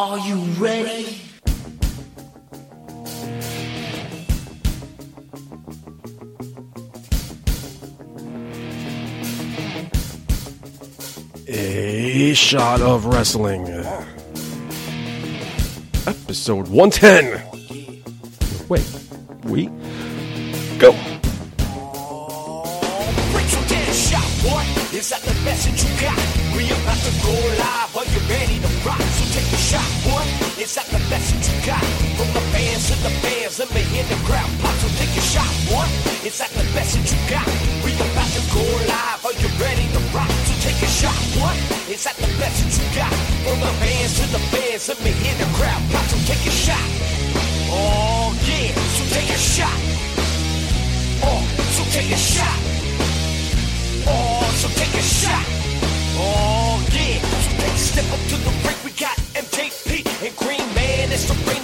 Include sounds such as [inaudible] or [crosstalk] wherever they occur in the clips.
Are you ready? A shot of wrestling. Episode 110. Wait, got? From the fans to the fans, let me hear the crowd pop. So take a shot, boy. Is that the message you got? We about to go live. Are you ready to rock? So take a shot, boy. Is that the message you got? From the fans to the fans, let me hear the crowd pop. So take a shot. Oh yeah, so take a shot. Oh, so take a shot. Oh, so take a shot. Oh, yeah. So take a step up to the ring. We got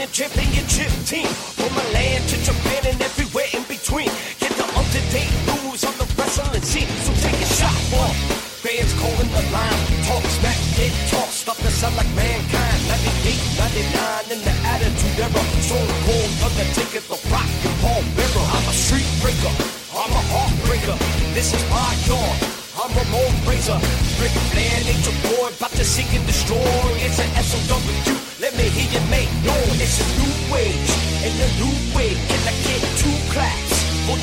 It's the reigning championship team. From Milan to Japan and everywhere in between. Get the up-to-date news on the wrestling scene. So take a shot, boy. Fans calling the line. Talk smack, get tossed up to sound like mankind. 98, 99 in the attitude era. So cold, Undertaker, the rock and Paul Bearer. I'm a street breaker. I'm a heartbreaker. This is my yard. I'm a Ramon Razor. Ric Flair,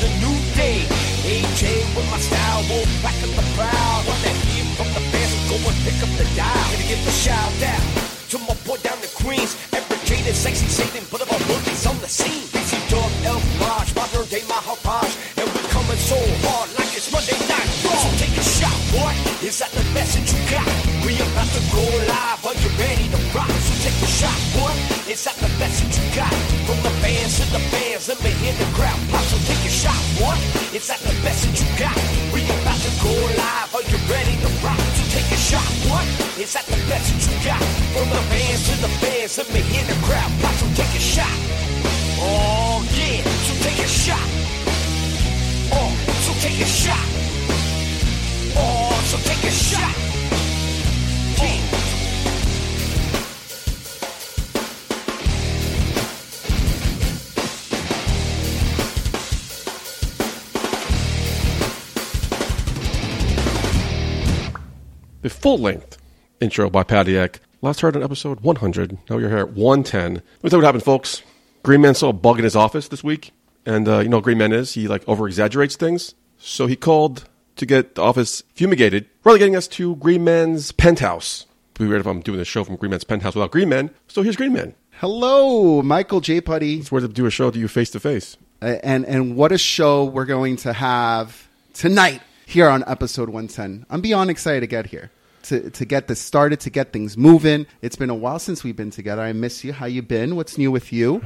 the new day? AJ with my style, won't back up the crowd. Wanna hear from the fans, go and pick up the dial. Gonna give a shout out to my boy down the Queens. Fabricated, sexy, Satan, put up a movies on the scene. Busy dog, Elks Lodge, modern day Maharaj. And we're coming so hard like it's Monday night raw. So take a shot, boy. Is that the message you got? We about to go live. Are you ready to rock? So take a shot, boy. Is that the message you got? From the fans to the fans, let me hear the shot, boy. Is that the best that you got? We about to go live. Are you ready to rock? So take a shot, boy. Is that the best that you got? From the fans to the fans, let me hear the crowd pop. So take a shot. Oh yeah, so take a shot. Oh, so take a shot. Oh, so take a shot. Yeah. The full length intro by Padiak. Last heard on episode 100. Now you're here at 110. Let me tell you what happened, folks. Green Man saw a bug in his office this week. And uh, you know what Green Man is? He like over exaggerates things. So he called to get the office fumigated, relegating us to Green Man's penthouse. It'd be weird if I'm doing a show from Green Man's penthouse without Green Man. So here's Green Man. Hello, Michael J. Putty, It's where to do a show to you face to face. And and what a show we're going to have tonight here on episode 110. I'm beyond excited to get here. To, to get this started, to get things moving. It's been a while since we've been together. I miss you. How you been? What's new with you?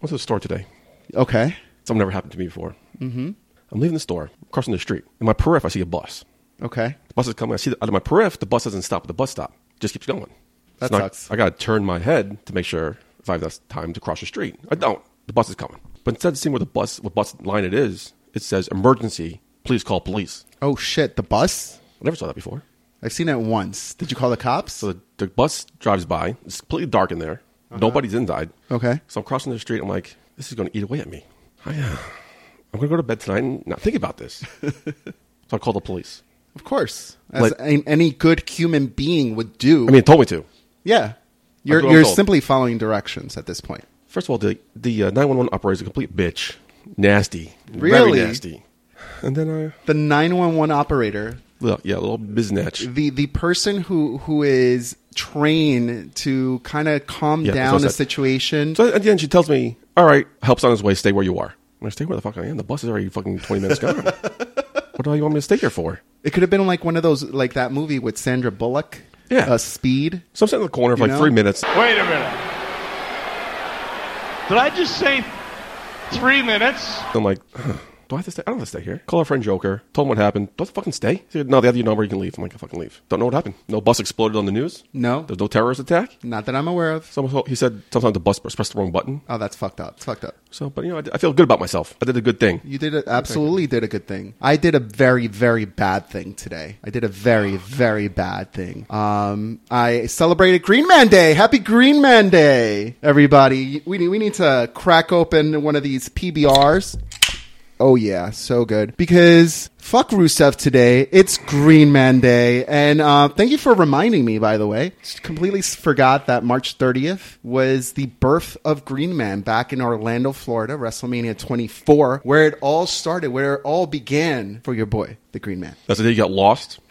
What's the store today? Okay. Something never happened to me before. Mm-hmm. I'm leaving the store, crossing the street. In my periph, I see a bus. Okay. The bus is coming. I see the, out of my periph, the bus doesn't stop at the bus stop. It just keeps going. That So sucks. I, got to turn my head to make sure if I have enough time to cross the street. I don't. The bus is coming. But instead of seeing where the bus, what bus line it is, it says emergency. Please call police. Oh shit, the bus? I never saw that before. I've seen it once. Did you call the cops? So the, the bus drives by. It's completely dark in there. Uh-huh. Nobody's inside. Okay. So I'm crossing the street. I'm like, this is going to eat away at me. I, uh, I'm going to go to bed tonight and not think about this. [laughs] so I called the police. Of course. As Like- any good human being would do. I mean, it told me to. yeah. You're you're simply following directions at this point. First of all, the the uh, 911 operator is a complete bitch, nasty, Really? very nasty. And then I, The 911 operator well, yeah, a little biznatch. the the person who who is trained to kind of calm Yeah, down what I a situation. So at the end, she tells me, "All right, help's on his way. Stay where you are." I'm like, "Stay where the fuck I am? The bus is already fucking 20 minutes gone. [laughs] what do you want me to stay here for?" it could have been like one of those like that movie with Sandra Bullock. Yeah. uh, Speed. So I'm sitting in the corner for You like know? three minutes. Wait a minute. Did I just say three minutes? I'm like, "Huh, do I have to stay? I don't have to stay here. Call our friend Joker. Told him what happened. Do I have to fucking stay? He said, no, they have your number. You can leave. I'm like, I fucking leave. Don't know what happened. No bus exploded on the news. No. There's no terrorist attack. Not that I'm aware of. Someone, he said sometimes the bus pressed the wrong button. Oh, that's fucked up. It's fucked up. So, but you know, I, I feel good about myself. I did a good thing. You did a, absolutely did a good thing. I did a very very bad thing today. I did a very very bad thing. Um, I celebrated Green Man Day. Happy Green Man Day, everybody. We need we need to crack open one of these PBRs. Oh yeah, so good. Because fuck Rusev today. It's Green Man Day, and uh, thank you for reminding me. By the way, Just completely forgot that March 30th was the birth of Green Man back in Orlando, Florida, WrestleMania 24, where it all started, where it all began for your boy, the Green Man. That's the day you got lost, [laughs]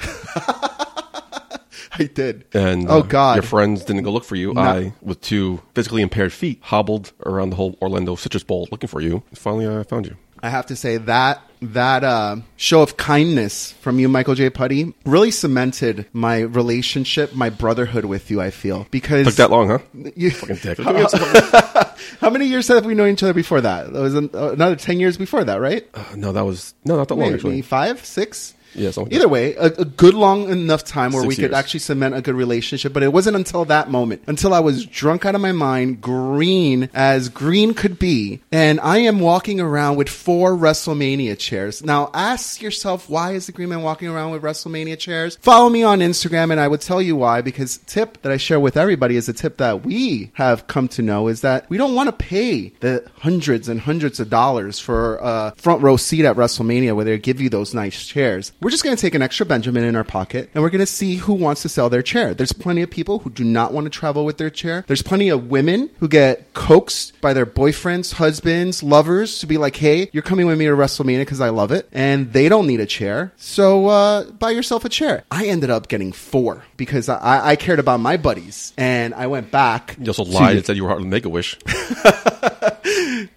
I did. and oh uh, god, your friends didn't go look for you. No. I, with two physically impaired feet, hobbled around the whole Orlando Citrus Bowl looking for you. Finally, I found you. I have to say that that uh, show of kindness from you, Michael J. Putty, really cemented my relationship, my brotherhood with you. I feel because Took that long, huh? You, Fucking dick. [laughs] how many years have we known each other before that? That was an, uh, another ten years before that, right? Uh, no, that was no, not that long Maybe actually. five, six. Yeah, Either way, a, a good long enough time where Six we could years. actually cement a good relationship. But it wasn't until that moment, until I was drunk out of my mind, green as green could be, and I am walking around with four WrestleMania chairs. Now, ask yourself, why is the Green Man walking around with WrestleMania chairs? Follow me on Instagram, and I would tell you why. Because tip that I share with everybody is a tip that we have come to know is that we don't want to pay the hundreds and hundreds of dollars for a front row seat at WrestleMania where they give you those nice chairs. We're just going to take an extra Benjamin in our pocket and we're going to see who wants to sell their chair. There's plenty of people who do not want to travel with their chair. There's plenty of women who get coaxed by their boyfriends, husbands, lovers to be like, hey, you're coming with me to WrestleMania because I love it. And they don't need a chair. So uh, buy yourself a chair. I ended up getting four because I, I cared about my buddies. And I went back. You also lied and said you were hard to make a wish. [laughs]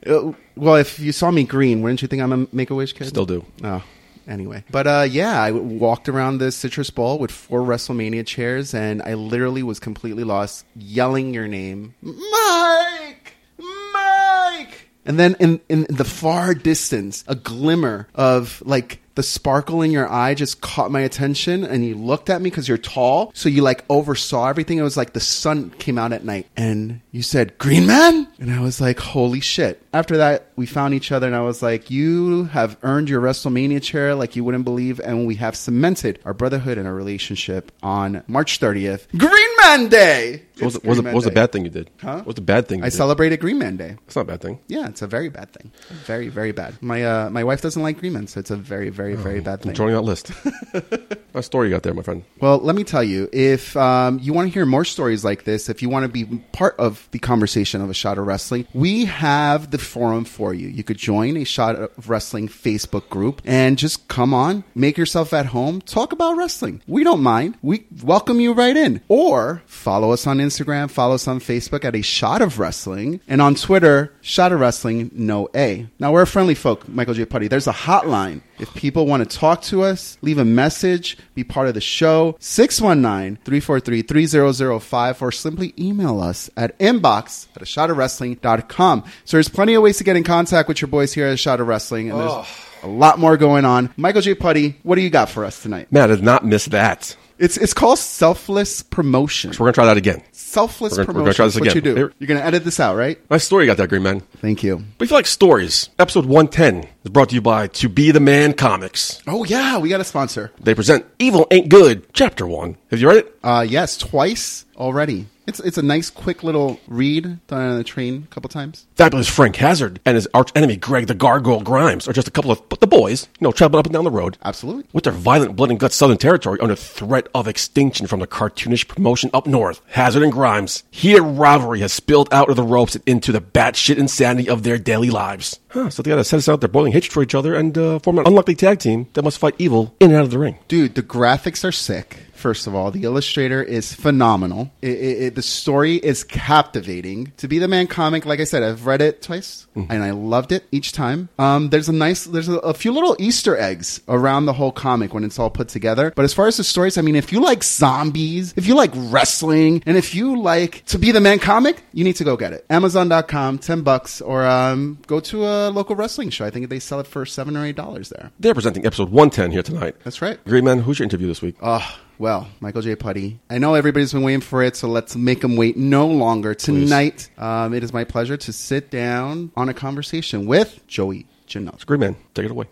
Uh, well, if you saw me green, wouldn't you think I'm a Make a Wish kid? Still do. Oh, anyway. But uh, yeah, I walked around the Citrus Bowl with four WrestleMania chairs, and I literally was completely lost, yelling your name, Mike, Mike. And then in in the far distance, a glimmer of like the sparkle in your eye just caught my attention and you looked at me because you're tall so you like oversaw everything it was like the sun came out at night and you said green man and i was like holy shit after that we found each other and i was like you have earned your wrestlemania chair like you wouldn't believe and we have cemented our brotherhood and our relationship on march 30th green man day What was, It's what was, Green what was the bad thing you did? Huh? What was the bad thing i did? celebrated green man day It's not a bad thing. yeah, it's a very bad thing. Very, very bad. My uh, my wife doesn't like green men, so it's a very, very, very very bad I'm thing. joining that list. [laughs] what story you got there, my friend? Well, let me tell you, if um, you want to hear more stories like this, if you want to be part of the conversation of a shot of wrestling, we have the forum for you. You could join a shot of wrestling Facebook group and just come on, make yourself at home, talk about wrestling. We don't mind. We welcome you right in. Or follow us on Instagram, follow us on Facebook at a shot of wrestling, and on Twitter, shot of wrestling, no A. Now we're a friendly folk, Michael J. Putty. There's a hotline. If people want to talk to us, leave a message, be part of the show, 619-343-3005, or simply email us at inbox at a shot of wrestling.com. So there's plenty of ways to get in contact with your boys here at a shot of wrestling, and there's a lot more going on. Michael J. Putty, what do you got for us tonight? Man, I did not miss that. It's it's called selfless promotion. So we're gonna try that again. Selfless We're gonna- we're promotion. gonna try is this what again. you do. You're going to edit this out, right? Nice story you got there, Green Man. Thank you. But if you like stories, episode 110 is brought to you by To Be the Man Comics. Oh yeah, we got a sponsor. They present Evil Ain't Good, Chapter 1. Have you read it? Uh, yes, twice already. It's it's a nice, quick little read done on the train a couple times. Fabulous Frank Hazard and his arch enemy Greg the Gargoyle Grimes are just a couple of but the boys, you know, traveling up and down the road. Absolutely. With their violent blood and guts southern territory under threat of extinction from the cartoonish promotion up north, Hazard and Grimes, heated rivalry has spilled out of the ropes and into the batshit insanity of their daily lives. Huh, so they gotta set us out their boiling hatred for each other and uh, form an unlikely tag team that must fight evil in and out of the ring. Dude, the graphics are sick. First of all, the illustrator is phenomenal. It, it, it- the story is captivating. To be the man comic, like I said, I've read it twice and I loved it each time. Um, there's a nice, there's a, a few little Easter eggs around the whole comic when it's all put together. But as far as the stories, I mean, if you like zombies, if you like wrestling, and if you like to be the man comic, you need to go get it. Amazon.com, 10 bucks, or um, go to a local wrestling show. I think they sell it for seven or eight dollars there. They're presenting episode 110 here tonight. That's right. Green Man, who's your interview this week? Oh, well, Michael J. Putty. I know everybody's been waiting for it, so let's make them wait no longer. Tonight, um, it is my pleasure to sit down on a conversation with Joey Janela. Green Man, take it away.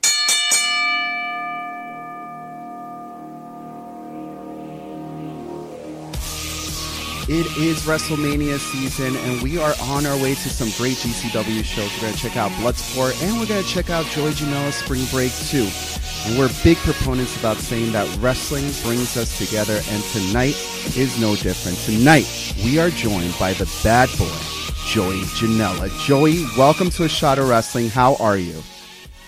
It is WrestleMania season, and we are on our way to some great GCW shows. We're going to check out Bloodsport, and we're going to check out Joey Janela Spring Break too. And we're big proponents about saying that wrestling brings us together, and tonight is no different. Tonight, we are joined by the bad boy, Joey Janela. Joey, welcome to A Shot of Wrestling. How are you?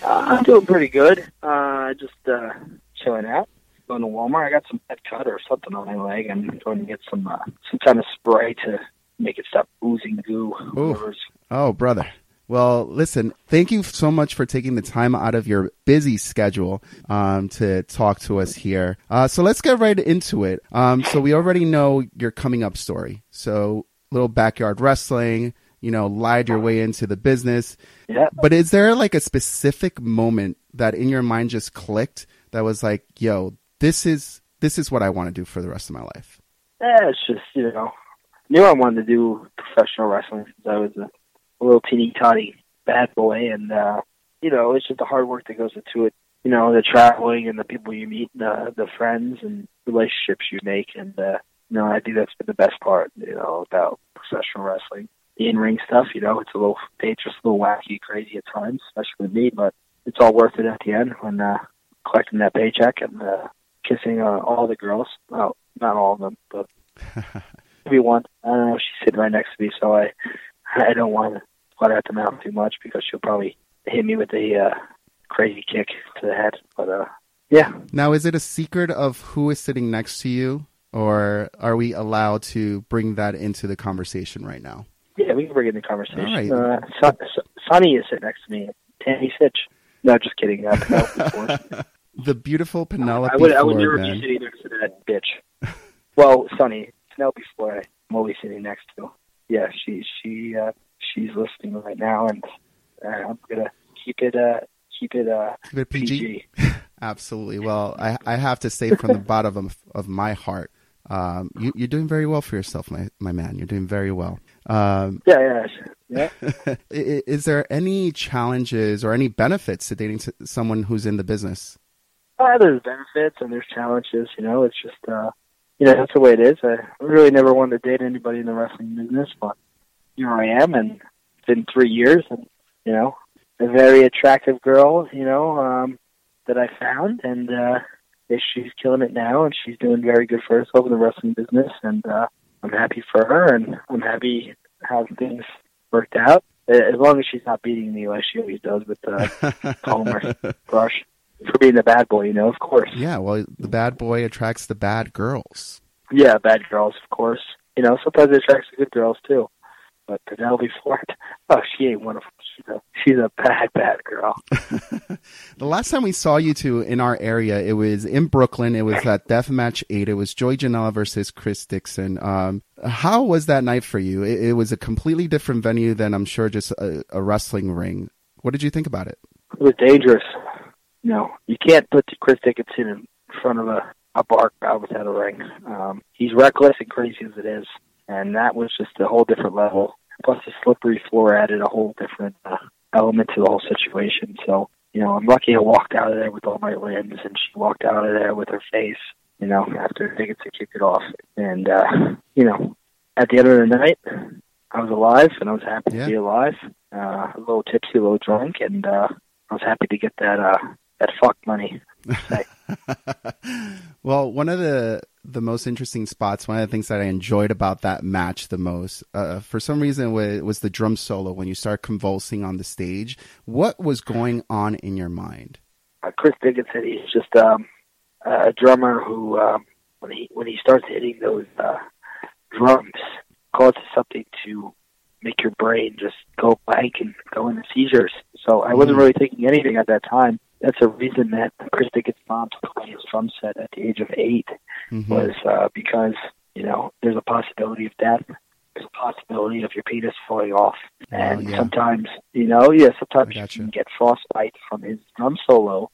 Uh, I'm doing pretty good. Uh, just uh, chilling out. Going to Walmart. I got some pet cut or something on my leg. I'm going to get some uh, some kind of spray to make it stop oozing goo. Oh, brother. Well, listen, thank you so much for taking the time out of your busy schedule um, to talk to us here. Uh, so let's get right into it. Um, so we already know your coming up story. So little backyard wrestling, you know, lied your way into the business. Yeah. But is there like a specific moment that in your mind just clicked that was like, yo, this is this is what I want to do for the rest of my life? Yeah, it's just you know, knew I wanted to do professional wrestling since I was a, little teeny tiny bad boy, and uh, you know, it's just the hard work that goes into it. You know, the traveling and the people you meet, the the friends and relationships you make, and uh, you know, I think that's been the best part. You know, about professional wrestling, the in ring stuff. You know, it's a little dangerous, a little wacky, crazy at times, especially with me, but it's all worth it at the end when uh, collecting that paycheck and uh, kissing uh, all the girls. Well, not all of them, but [laughs] maybe one. I don't know. She's sitting right next to me, so I I don't want to let her at the mouth too much because she'll probably hit me with a uh, crazy kick to the head. But uh, yeah, Now, is it a secret of who is sitting next to you, or are we allowed to bring that into the conversation right now? yeah, we can bring in the conversation. All right. Uh, Son- Son- Sonny is sitting next to me. Tammy Sytch. No, just kidding. Uh, [laughs] The beautiful Penelope I would I would never man. be sitting next to that bitch. well, Sonny, Penelope Ford, I'm always sitting next to. Yeah, she she uh, she's listening right now, and uh, I'm gonna keep it uh keep it uh Keep it PG. [laughs] Absolutely. Well, I, I have to say from the bottom of, of my heart, um, you, you're doing very well for yourself, my, my man. You're doing very well. Um, Yeah, yeah, yeah. [laughs] is there any challenges or any benefits to dating someone who's in the business? Uh, there's benefits and there's challenges. You know, it's just uh, you know that's the way it is. I really never wanted to date anybody in the wrestling business, but here I am, and it's been three years, and you know, a very attractive girl. You know, um, that I found, and uh, she's killing it now, and she's doing very good for herself in the wrestling business, and uh, I'm happy for her, and I'm happy how things worked out. As long as she's not beating me like she always does with uh, [laughs] Palmer Brush for being the bad boy, you know, of course. Yeah, well, the bad boy attracts the bad girls. Yeah, bad girls, of course. You know, sometimes it attracts the good girls too. But Penelope Ford, [laughs] oh, she ain't one of them. She's a, she's a bad, bad girl. [laughs] The last time we saw you two in our area, it was in Brooklyn. It was at Deathmatch 8. It was Joey Janela versus Chris Dickinson. Um, how was that night for you? It, it was a completely different venue than I'm sure just a, a wrestling ring. What did you think about it? It was dangerous. You know, you can't put Chris Dickinson in front of a, a bar crowd without a ring. Um, he's reckless and crazy as it is. And that was just a whole different level. Plus the slippery floor added a whole different uh, element to the whole situation. So, you know, I'm lucky I walked out of there with all my limbs and she walked out of there with her face, you know, after Dickinson kicked it off. And, uh, you know, at the end of the night, I was alive and I was happy Yeah. to be alive. Uh, a little tipsy, a little drunk, and uh, I was happy to get that uh, that fuck money. [laughs] well, one of the the most interesting spots, one of the things that I enjoyed about that match the most, uh, for some reason, was, was the drum solo when you start convulsing on the stage. What was going on in your mind? Uh, Chris Dickinson, he's just um, a drummer who um, when he when he starts hitting those uh, drums, causes something to make your brain just go blank and go into seizures. So I wasn't Mm. really thinking anything at that time. That's a reason that Chris Dickett's mom took away his drum set at the age of 8 Mhm. was uh, because you know there's a possibility of death. There's a possibility of your penis falling off, and yeah. sometimes you know, yeah, sometimes you can get frostbite from his drum solo.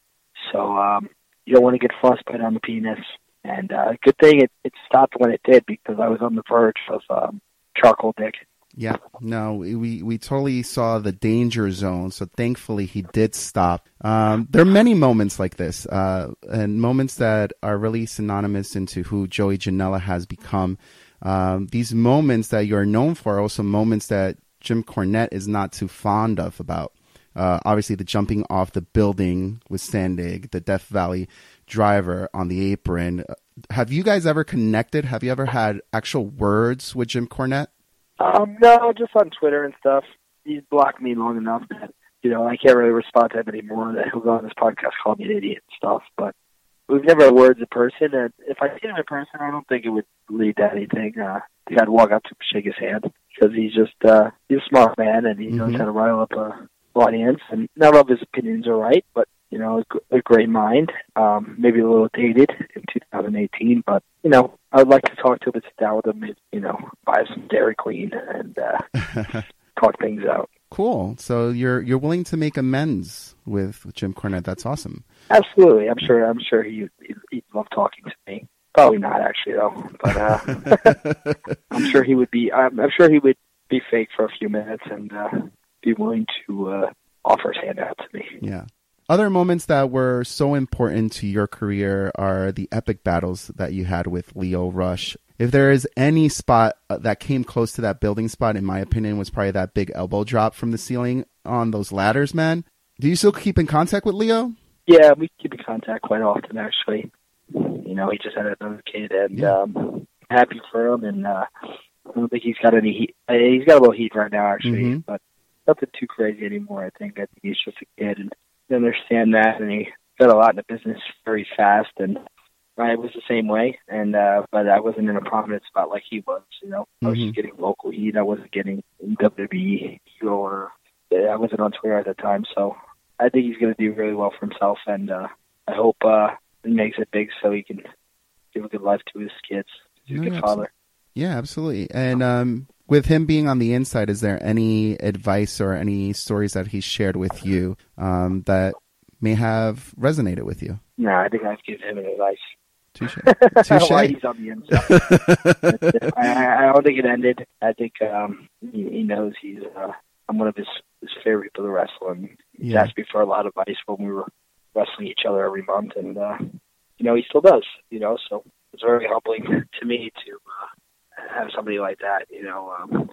So um, you don't want to get frostbite on the penis. And uh, good thing it, it stopped when it did because I was on the verge of um, charcoal dick. Yeah, no, we we totally saw the danger zone. So thankfully, he did stop. Um, there are many moments like this, uh, and moments that are really synonymous into who Joey Janela has become. Um, these moments that you're known for are also moments that Jim Cornette is not too fond of. About uh, obviously the jumping off the building with Zandig, the Death Valley driver on the apron. Have you guys ever connected? Have you ever had actual words with Jim Cornette? Um, no, just on Twitter and stuff. He's blocked me long enough that you know I can't really respond to him anymore. That he'll go on this podcast, call me an idiot and stuff. But we've never had words in person, and if I see him in person, I don't think it would lead to anything. Uh, I think I'd walk up to him, shake his hand because he's just uh, he's a smart man and he knows Mhm. how to rile up a audience. And not all of his opinions are right, but you know, a great mind. Um, maybe a little dated in 2018, but you know, I would like to talk to him and sit down with him. And, you know, buy some Dairy Queen and uh, [laughs] talk things out. Cool. So you're you're willing to make amends with Jim Cornette. That's awesome. Absolutely, I'm sure. I'm sure he he'd, he'd love talking to me. Probably not actually though, but uh, [laughs] I'm sure he would be. I'm, I'm sure he would be fake for a few minutes and uh, be willing to uh, offer his hand out to me. Yeah. Other moments that were so important to your career are the epic battles that you had with Lio Rush. If there is any spot uh, that came close to that building spot, in my opinion, was probably that big elbow drop from the ceiling on those ladders, man. Do you still keep in contact with Lio? Yeah, we keep in contact quite often actually. You know, he just had another kid, and Yeah. um, happy for him. And uh, I don't think he's got any heat. uh, He's got a little heat right now, actually, Mhm. but nothing too crazy anymore. I think. I think he's just a kid, and understand that. And he got a lot in the business very fast, and I was the same way. And uh, but I wasn't in a prominent spot like he was. You know, I was just getting local heat. I wasn't getting WWE or I wasn't on Twitter at the time, so I think he's going to do really well for himself, and uh, I hope uh, he makes it big so he can give a good life to his kids. He's a No, good yeah, father. Yeah, absolutely. And um, with him being on the inside, is there any advice or any stories that he shared with you um, that may have resonated with you? No, I think I've given him advice. Touche. [laughs] Why Touche. he's on the inside. [laughs] I, I don't think it ended. I think um, he, he knows he's. Uh, I'm one of his his favorite people to wrestle, and he's Yeah. asked me for a lot of advice when we were wrestling each other every month, and uh, you know he still does. You know, so it's very humbling to me to uh, have somebody like that. You know, um,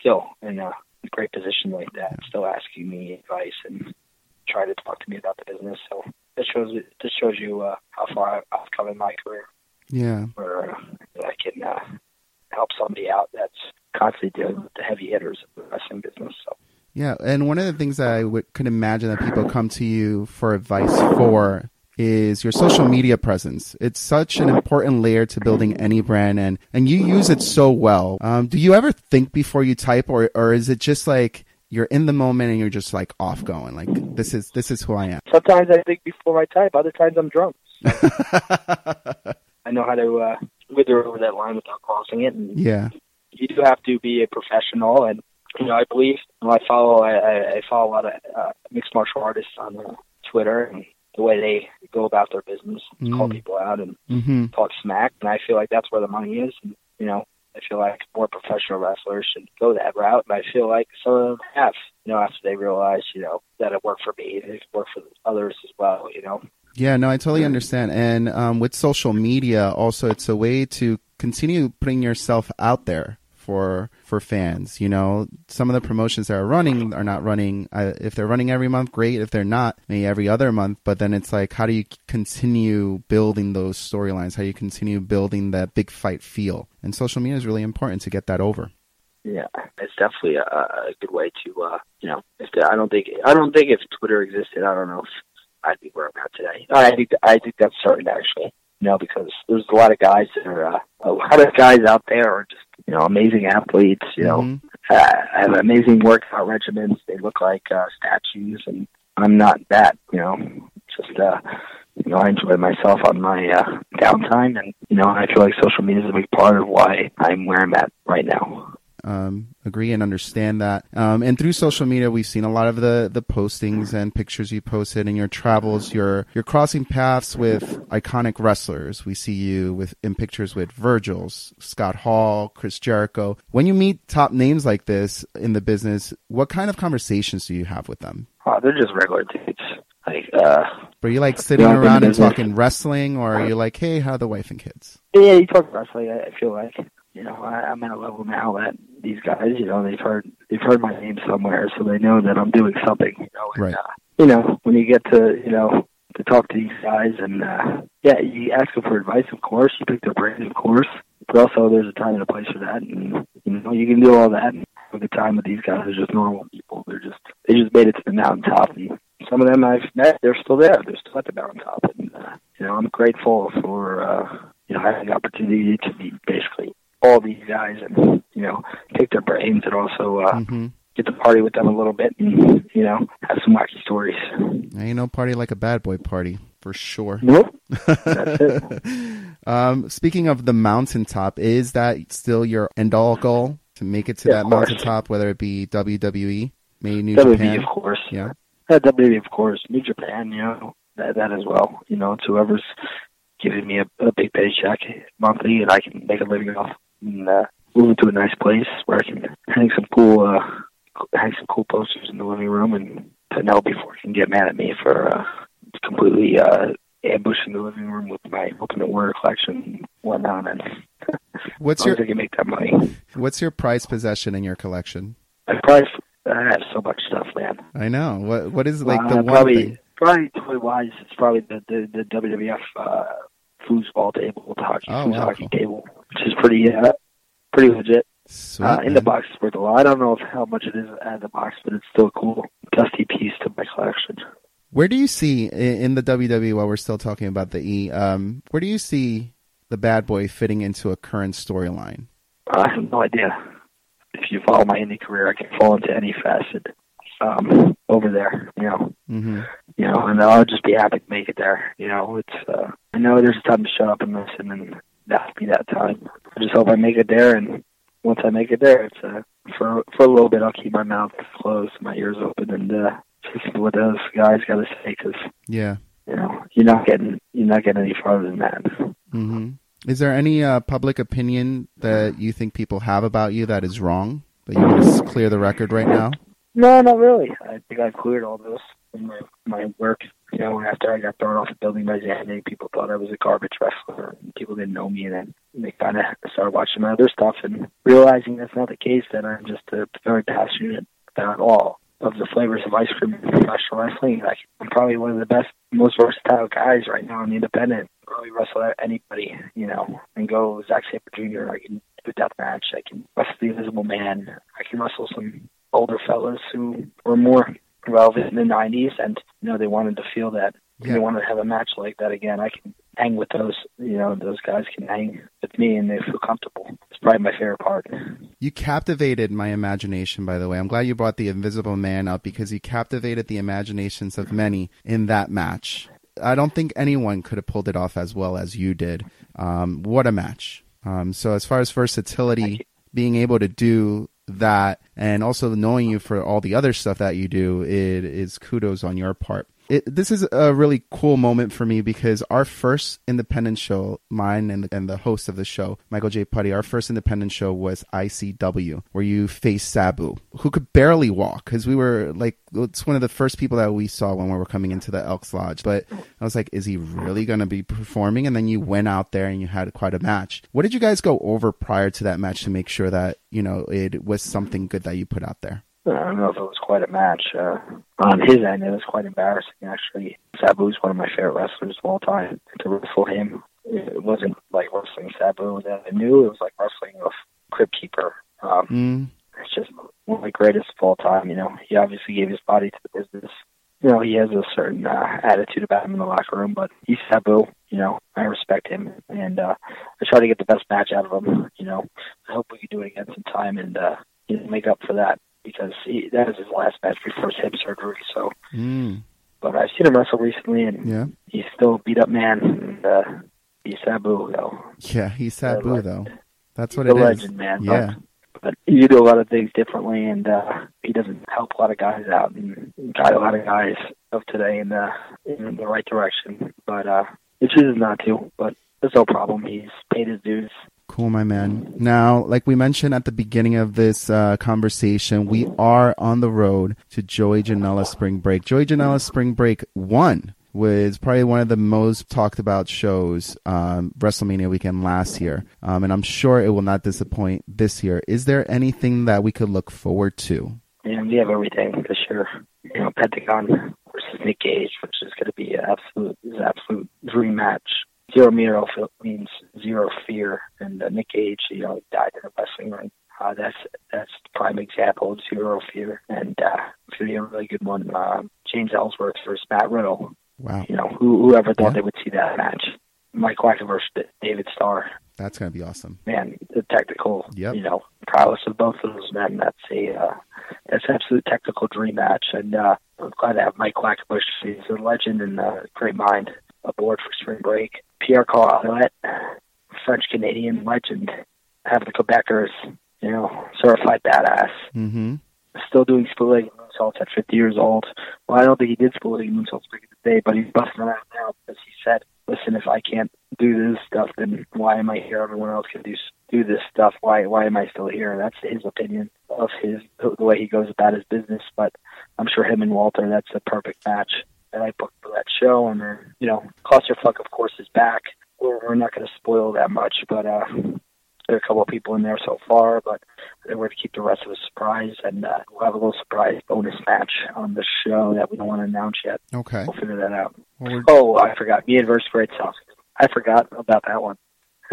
still in a great position like that, still asking me advice and trying to talk to me about the business. So that shows this shows you uh, how far I've- come in my career Yeah. where uh, I can uh, help somebody out that's constantly dealing with the heavy hitters of the wrestling business. So Yeah, and one of the things that I would, could imagine that people come to you for advice for is your social media presence. It's such an important layer to building any brand, and and you use it so well. Um, do you ever think before you type, or or is it just like you're in the moment and you're just like off going, like this is this is who I am? sometimes I think before I type, other times I'm drunk. [laughs] I know how to uh, wither over that line without crossing it, and yeah, you do have to be a professional. And you know, I believe you know, I follow I, I I follow a lot of uh, mixed martial artists on uh, Twitter and the way they go about their business, call Mm. people out and hmm talk smack, and I feel like that's where the money is. And you know, I feel like more professional wrestlers should go that route, and I feel like some of them have. You know, after they realize, you know, that it worked for me, it worked for others as well. You know, Yeah, no, I totally understand. And um, with social media, also, it's a way to continue putting yourself out there for for fans. You know, some of the promotions that are running are not running. Uh, if they're running every month, great. If they're not, maybe every other month. But then it's like, how do you continue building those storylines? How do you continue building that big fight feel? And social media is really important to get that over. yeah, it's definitely a, a good way to, uh, you know, if the, I don't think I don't think if Twitter existed, I don't know if I'd be where I'm at today. I think I think that's certain actually. You know, because there's a lot of guys that are uh, a lot of guys out there are just you know amazing athletes. You know, Mhm. uh, have amazing workout regimens. They look like uh, statues, and I'm not that. You know, just uh, you know, I enjoy myself on my uh, downtime, and you know, I feel like social media is a big part of why I'm where I'm at right now. Um, agree and understand that. Um, and through social media, we've seen a lot of the, the postings and pictures you posted in your travels. You're you're crossing paths with iconic wrestlers. We see you with in pictures with Virgil's, Scott Hall, Chris Jericho. When you meet top names like this in the business, what kind of conversations do you have with them? Uh, they're just regular dudes. Like, uh, Are you like sitting Yeah, around and talking wrestling, or are you like, hey, how are the wife and kids? yeah, you talk wrestling. I feel like you know I, I'm at a level now that these guys, you know, they've heard they've heard my name somewhere, so they know that I'm doing something. You know, and, Right. uh, you know, when you get to you know to talk to these guys, and uh, yeah, you ask them for advice, of course. You pick their brains, of course. But also, there's a time and a place for that, and you know, you can do all that. And have a good time with these guys. They're just normal people. They're just they just made it to the mountaintop, and some of them I've met, they're still there. They're still at the mountaintop, and uh, you know, I'm grateful for uh, you know having the opportunity to meet basically all these guys and you know pick their brains and also uh, hmm get to party with them a little bit and you know have some wacky stories. Ain't no party like a bad boy party for sure. Nope, [laughs] that's it. um, speaking of the mountaintop, is that still your end all goal to make it to Yeah, that mountaintop, whether it be WWE, maybe New WWE, Japan? of course. Yeah. Uh, WWE, of course. New Japan, you know, that, that as well. You know, it's whoever's giving me a, a big paycheck monthly and I can make a living off and uh, move into a nice place where I can hang some cool, uh, hang some cool posters in the living room and Penelope Ford can get mad at me for uh, completely uh, ambushing the living room with my Ultimate Warrior collection and whatnot. And [laughs] What's your I can make that money. What's your prized possession in your collection? I probably I have so much stuff, man. I know. What What is like Uh, the one probably, thing? Probably toy wise, it's probably the the, the WWF uh, foosball table, the hockey Oh, foos wow, hockey table, which is pretty uh, pretty legit. Sweet, Uh, in the box is worth a lot. I don't know if, how much it is out of the box, but it's still a cool dusty piece to my collection. Where do you see in the WWE while we're still talking about the E? Um, where do you see the bad boy fitting into a current storyline? I have no idea. If you follow my indie career, I can fall into any facet um, over there. You know, hmm you know, and I'll just be happy to make it there. You know, it's uh, I know there's a time to shut up and listen, and that'll be that time. I just hope I make it there, and once I make it there, it's uh, for for a little bit I'll keep my mouth closed, my ears open, and uh, listen to what those guys got to say because Yeah. you know you're not getting you're not getting any farther than that. hmm Is there any uh, public opinion that you think people have about you that is wrong? That you want to clear the record right now? No, not really. I think I've cleared all those in my my work. You know, after I got thrown off the building by Zandig, people thought I was a garbage wrestler. People didn't know me, and then they kind of started watching my other stuff and realizing that's not the case. That I'm just uh, very passionate about all of the flavors of ice cream in professional wrestling. Like, I'm probably one of the best, most versatile guys right now in the independent. Probably wrestle anybody, you know, and go Zack Sabre Jr. I can do a death match. I can wrestle the Invisible Man. I can wrestle some older fellas who were more relevant in the 90s and you know they wanted to feel that Yeah. they wanted to have a match like that again i can hang with those you know those guys can hang with me and they feel comfortable it's probably my favorite part You captivated my imagination, by the way. I'm glad you brought the Invisible Man up because you captivated the imaginations of many in that match. I don't think anyone could have pulled it off as well as you did. Um, what a match. Um, so, as far as versatility, being able to do that and also knowing you for all the other stuff that you do, it is kudos on your part. It, this is a really cool moment for me because our first independent show, mine and and the host of the show, Michael J. Putty, our first independent show was ICW, where you faced Sabu, who could barely walk because we were like, it's one of the first people that we saw when we were coming into the Elks Lodge. But I was like, is he really going to be performing? And then you went out there and you had quite a match. What did you guys go over prior to that match to make sure that, you know, it was something good that you put out there? I don't know if it was quite a match uh, on his end it was quite embarrassing actually Sabu sabu's one of my favorite wrestlers of all time to wrestle him it wasn't like wrestling sabu that i knew it was like wrestling with crypt keeper um, Mm, it's just one of the greatest of all time. You know, he obviously gave his body to the business. You know, he has a certain uh, attitude about him in the locker room, but he's Sabu. you know, I respect him, and uh, I try to get the best match out of him. You know, I hope we can do it again sometime and uh, you know, make up for that because he, that is his last match before his hip surgery. So, Mm, but I've seen him wrestle recently, and yeah. he's still a beat up man. And, uh, he's Sabu, though. Yeah, he's Sabu le- though. That's what it is. the it is. legend, man. Yeah. But, but you do a lot of things differently, and uh, he doesn't help a lot of guys out and guide a lot of guys of today in the in the right direction. But uh, he chooses not to. But there's no problem. He's paid his dues. Cool, my man. Now, like we mentioned at the beginning of this uh, conversation, we are on the road to Joey Janela Spring Break. Joey Janela Spring Break 1 was probably one of the most talked about shows um, WrestleMania weekend last year. Um, and I'm sure it will not disappoint this year. Is there anything that we could look forward to? And we have everything this year. You know, Pentagon versus Nick Gage, which is going to be an absolute, an absolute dream match. Cero Miedo means zero fear, and uh, Nick Gage, you know, he died in a wrestling ring. Uh, that's that's the prime example of zero fear, and uh, it's to be a really good one. Uh, James Ellsworth versus Matt Riddle. Wow, You know, who whoever thought Yeah. they would see that match. Mike Wacker versus David Starr. that's going to be awesome. man, the technical, Yep. you know, prowess of both of those men. That's a uh, that's an absolute technical dream match, and uh, I'm glad to have Mike Quackenbush. He's a legend and a great mind aboard for spring break. Pierre Carlet, French Canadian legend, have the Quebecers, you know, certified badass. hmm Still doing split moonsaults at 50 years old. Well, I don't think he did split moonsaults back in the day, but he's busting around now because he said, "Listen, if I can't do this stuff, then why am I here? Everyone else can do do this stuff. Why why am I still here?" That's his opinion of his the way he goes about his business. But I'm sure him and Walter, that's a perfect match that I booked for that show. And then you know, Clusterfuck, of course, is back. We're, we're not going to spoil that much, but uh, there are a couple of people in there so far, but we're going to keep the rest of a surprise, and uh, we'll have a little surprise bonus match on the show that we don't want to announce yet. Okay. We'll figure that out. Well, Oh, I forgot. Me and Verse Great Sasuke. I forgot about that one. [laughs]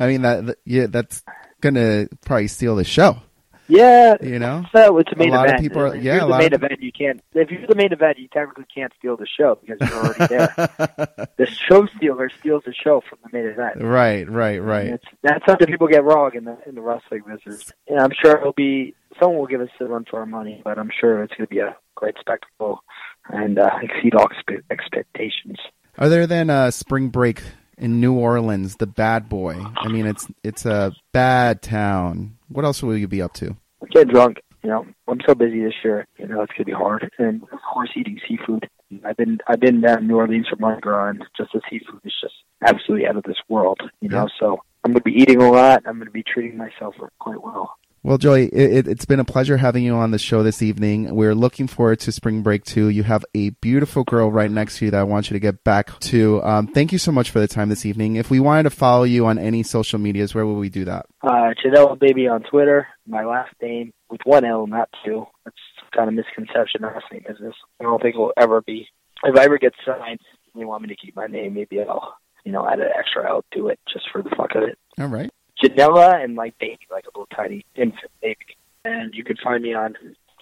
I mean, that, that yeah, that's going to probably steal the show, Yeah, you know? so it's a main A lot of event. people are- if yeah, you're a the lot main of- event, you can't. If you're the main event, you technically can't steal the show because you're already [laughs] there. the show stealer steals the show from the main event. right, right, right. That's, that's something people get wrong in the in the wrestling business. And I'm sure it'll be someone will give us a run for our money, but I'm sure it's going to be a great spectacle and uh, exceed all expe- expectations. Other than uh, spring break in New Orleans, the bad boy. I mean, it's it's a bad town. What else will you be up to? Get drunk. You know, I'm so busy this year. You know, it's to be hard. And of course, eating seafood. I've been I've been down in New Orleans for Mardi Gras, and just the seafood is just absolutely out of this world. You know, so I'm going to be eating a lot. I'm going to be treating myself quite well. Well, Joey, it, it's been a pleasure having you on the show this evening. We're looking forward to spring break too. You have a beautiful girl right next to you that I want you to get back to. Um, thank you so much for the time this evening. If we wanted to follow you on any social medias, where would we do that? Uh, Janela Baby on Twitter. My last name with one L, not two. That's kind of misconception in wrestling business. I don't think it will ever be. If I ever get signed, and they want me to keep my name, maybe I'll, you know, add an extra L to it just for the fuck of it. All right. Janela and like baby, like a little tiny infant baby. And you can find me on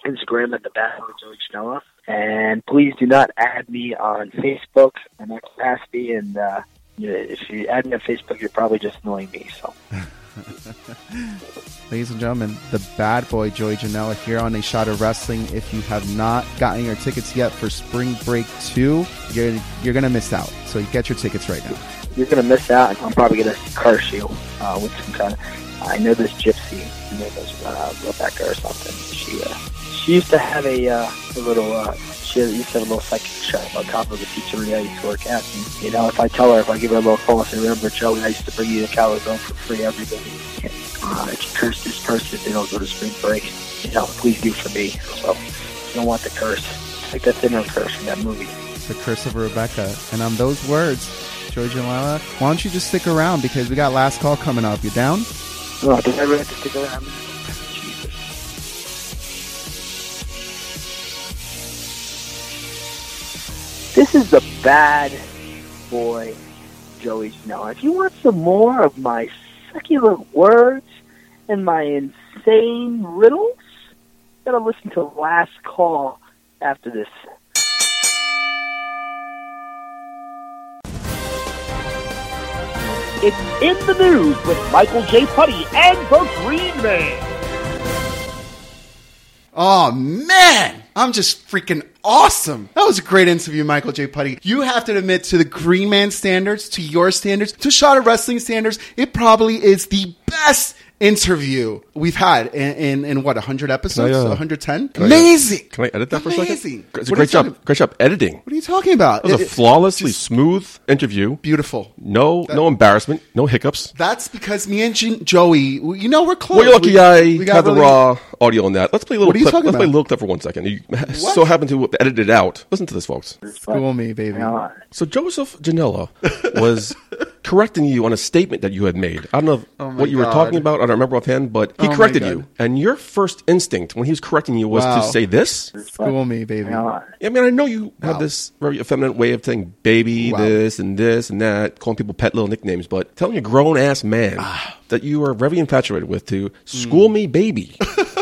Instagram at the Battle of Joey Janela. And please do not add me on Facebook in that capacity. And uh, if you add me on Facebook, you're probably just annoying me. So. [laughs] Ladies and gentlemen, the bad boy Joey Janela here on A Shot of Wrestling. If you have not gotten your tickets yet for Spring Break 2, you're, you're going to miss out. So get your tickets right now. You're gonna miss out. I'm probably gonna curse you uh, with some kind of. I know this gypsy. Her name is uh, Rebecca or something. She uh, she used to have a, uh, a little. Uh, she used to have a little psychic shop on top of the pizzeria I used to work at. And, you know, if I tell her, if I give her a little call and say, "Remember, Joey, I used to bring you the Calabone for free every day." Uh, if you curse this person, they don't go to spring break. You know, please do for me. So you don't want the curse. Like that thinner curse from that movie. The Curse of Rebecca. And on those words, Joey Janela, why don't you just stick around because we got last call coming up. You down? Oh, did I really have to stick around? Jesus. This is the bad boy Joey Snow. If you want some more of my succulent words and my insane riddles, you gotta listen to Last Call after this. It's In the News with Michael J. Putty and the Green Man. Oh man, I'm just freaking awesome. That was a great interview, Michael J. Putty. You have to admit to the Green Man standards, to your standards, to Shot of Wrestling standards, it probably is the best interview we've had in, in, in what, 100 episodes? Can I, uh, 110? Can I- Amazing. Can I edit that for a second? It's a What great job. talking- Great job editing. What are you talking about? It was a It- it- flawlessly just smooth interview. beautiful. No, no embarrassment. No hiccups. That's because me and J- Joey, you know, we're close. Well, you're lucky We- I we got have the really- raw audio on that. Let's play a little What are you clip. talking Let's play a about? little clip for one second. You [laughs] so happen to edit it out. Listen to this, folks. School me, baby. Uh, So Joseph Janela was [laughs] correcting you on a statement that you had made. I don't know Oh what you were talking about. I don't remember offhand, but he Oh corrected you. And your first instinct when he was correcting you was Wow. to say this. School me, baby. I mean, I know you have this very effeminate way of saying baby, Wow. this and this and that, calling people pet little nicknames, but telling a grown ass man Ah. that you are very infatuated with to school Mm. me baby. [laughs]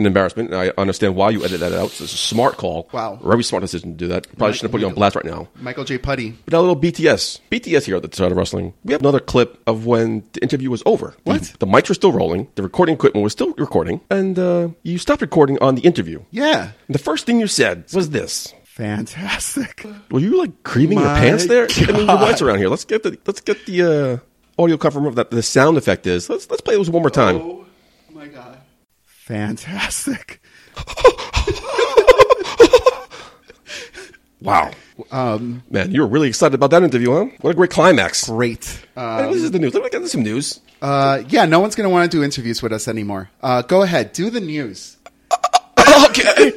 An embarrassment. I understand why you edited that out. It's a smart call. Wow. Very smart decision to do that. Probably shouldn't have put you on blast right now. Michael J. Putty. But now a little BTS. BTS here at the of Wrestling. We have another clip of when the interview was over. What? The, the mics were still rolling. The recording equipment was still recording. And uh, you stopped recording on the interview. Yeah. And the first thing you said was this. Fantastic. Were you like creaming your pants there? I mean, your God. lights around here. Let's get the let's get the uh, audio cover of that the sound effect is. Let's let's play this one more time. Oh my god. Fantastic. Wow, Um, man, you were really excited about that interview, huh? What a great climax! great. Hey, Uh, this is the news. Me get some news. uh, yeah, no one's going to want to do interviews with us anymore. Uh, go ahead, do the news. [laughs] okay.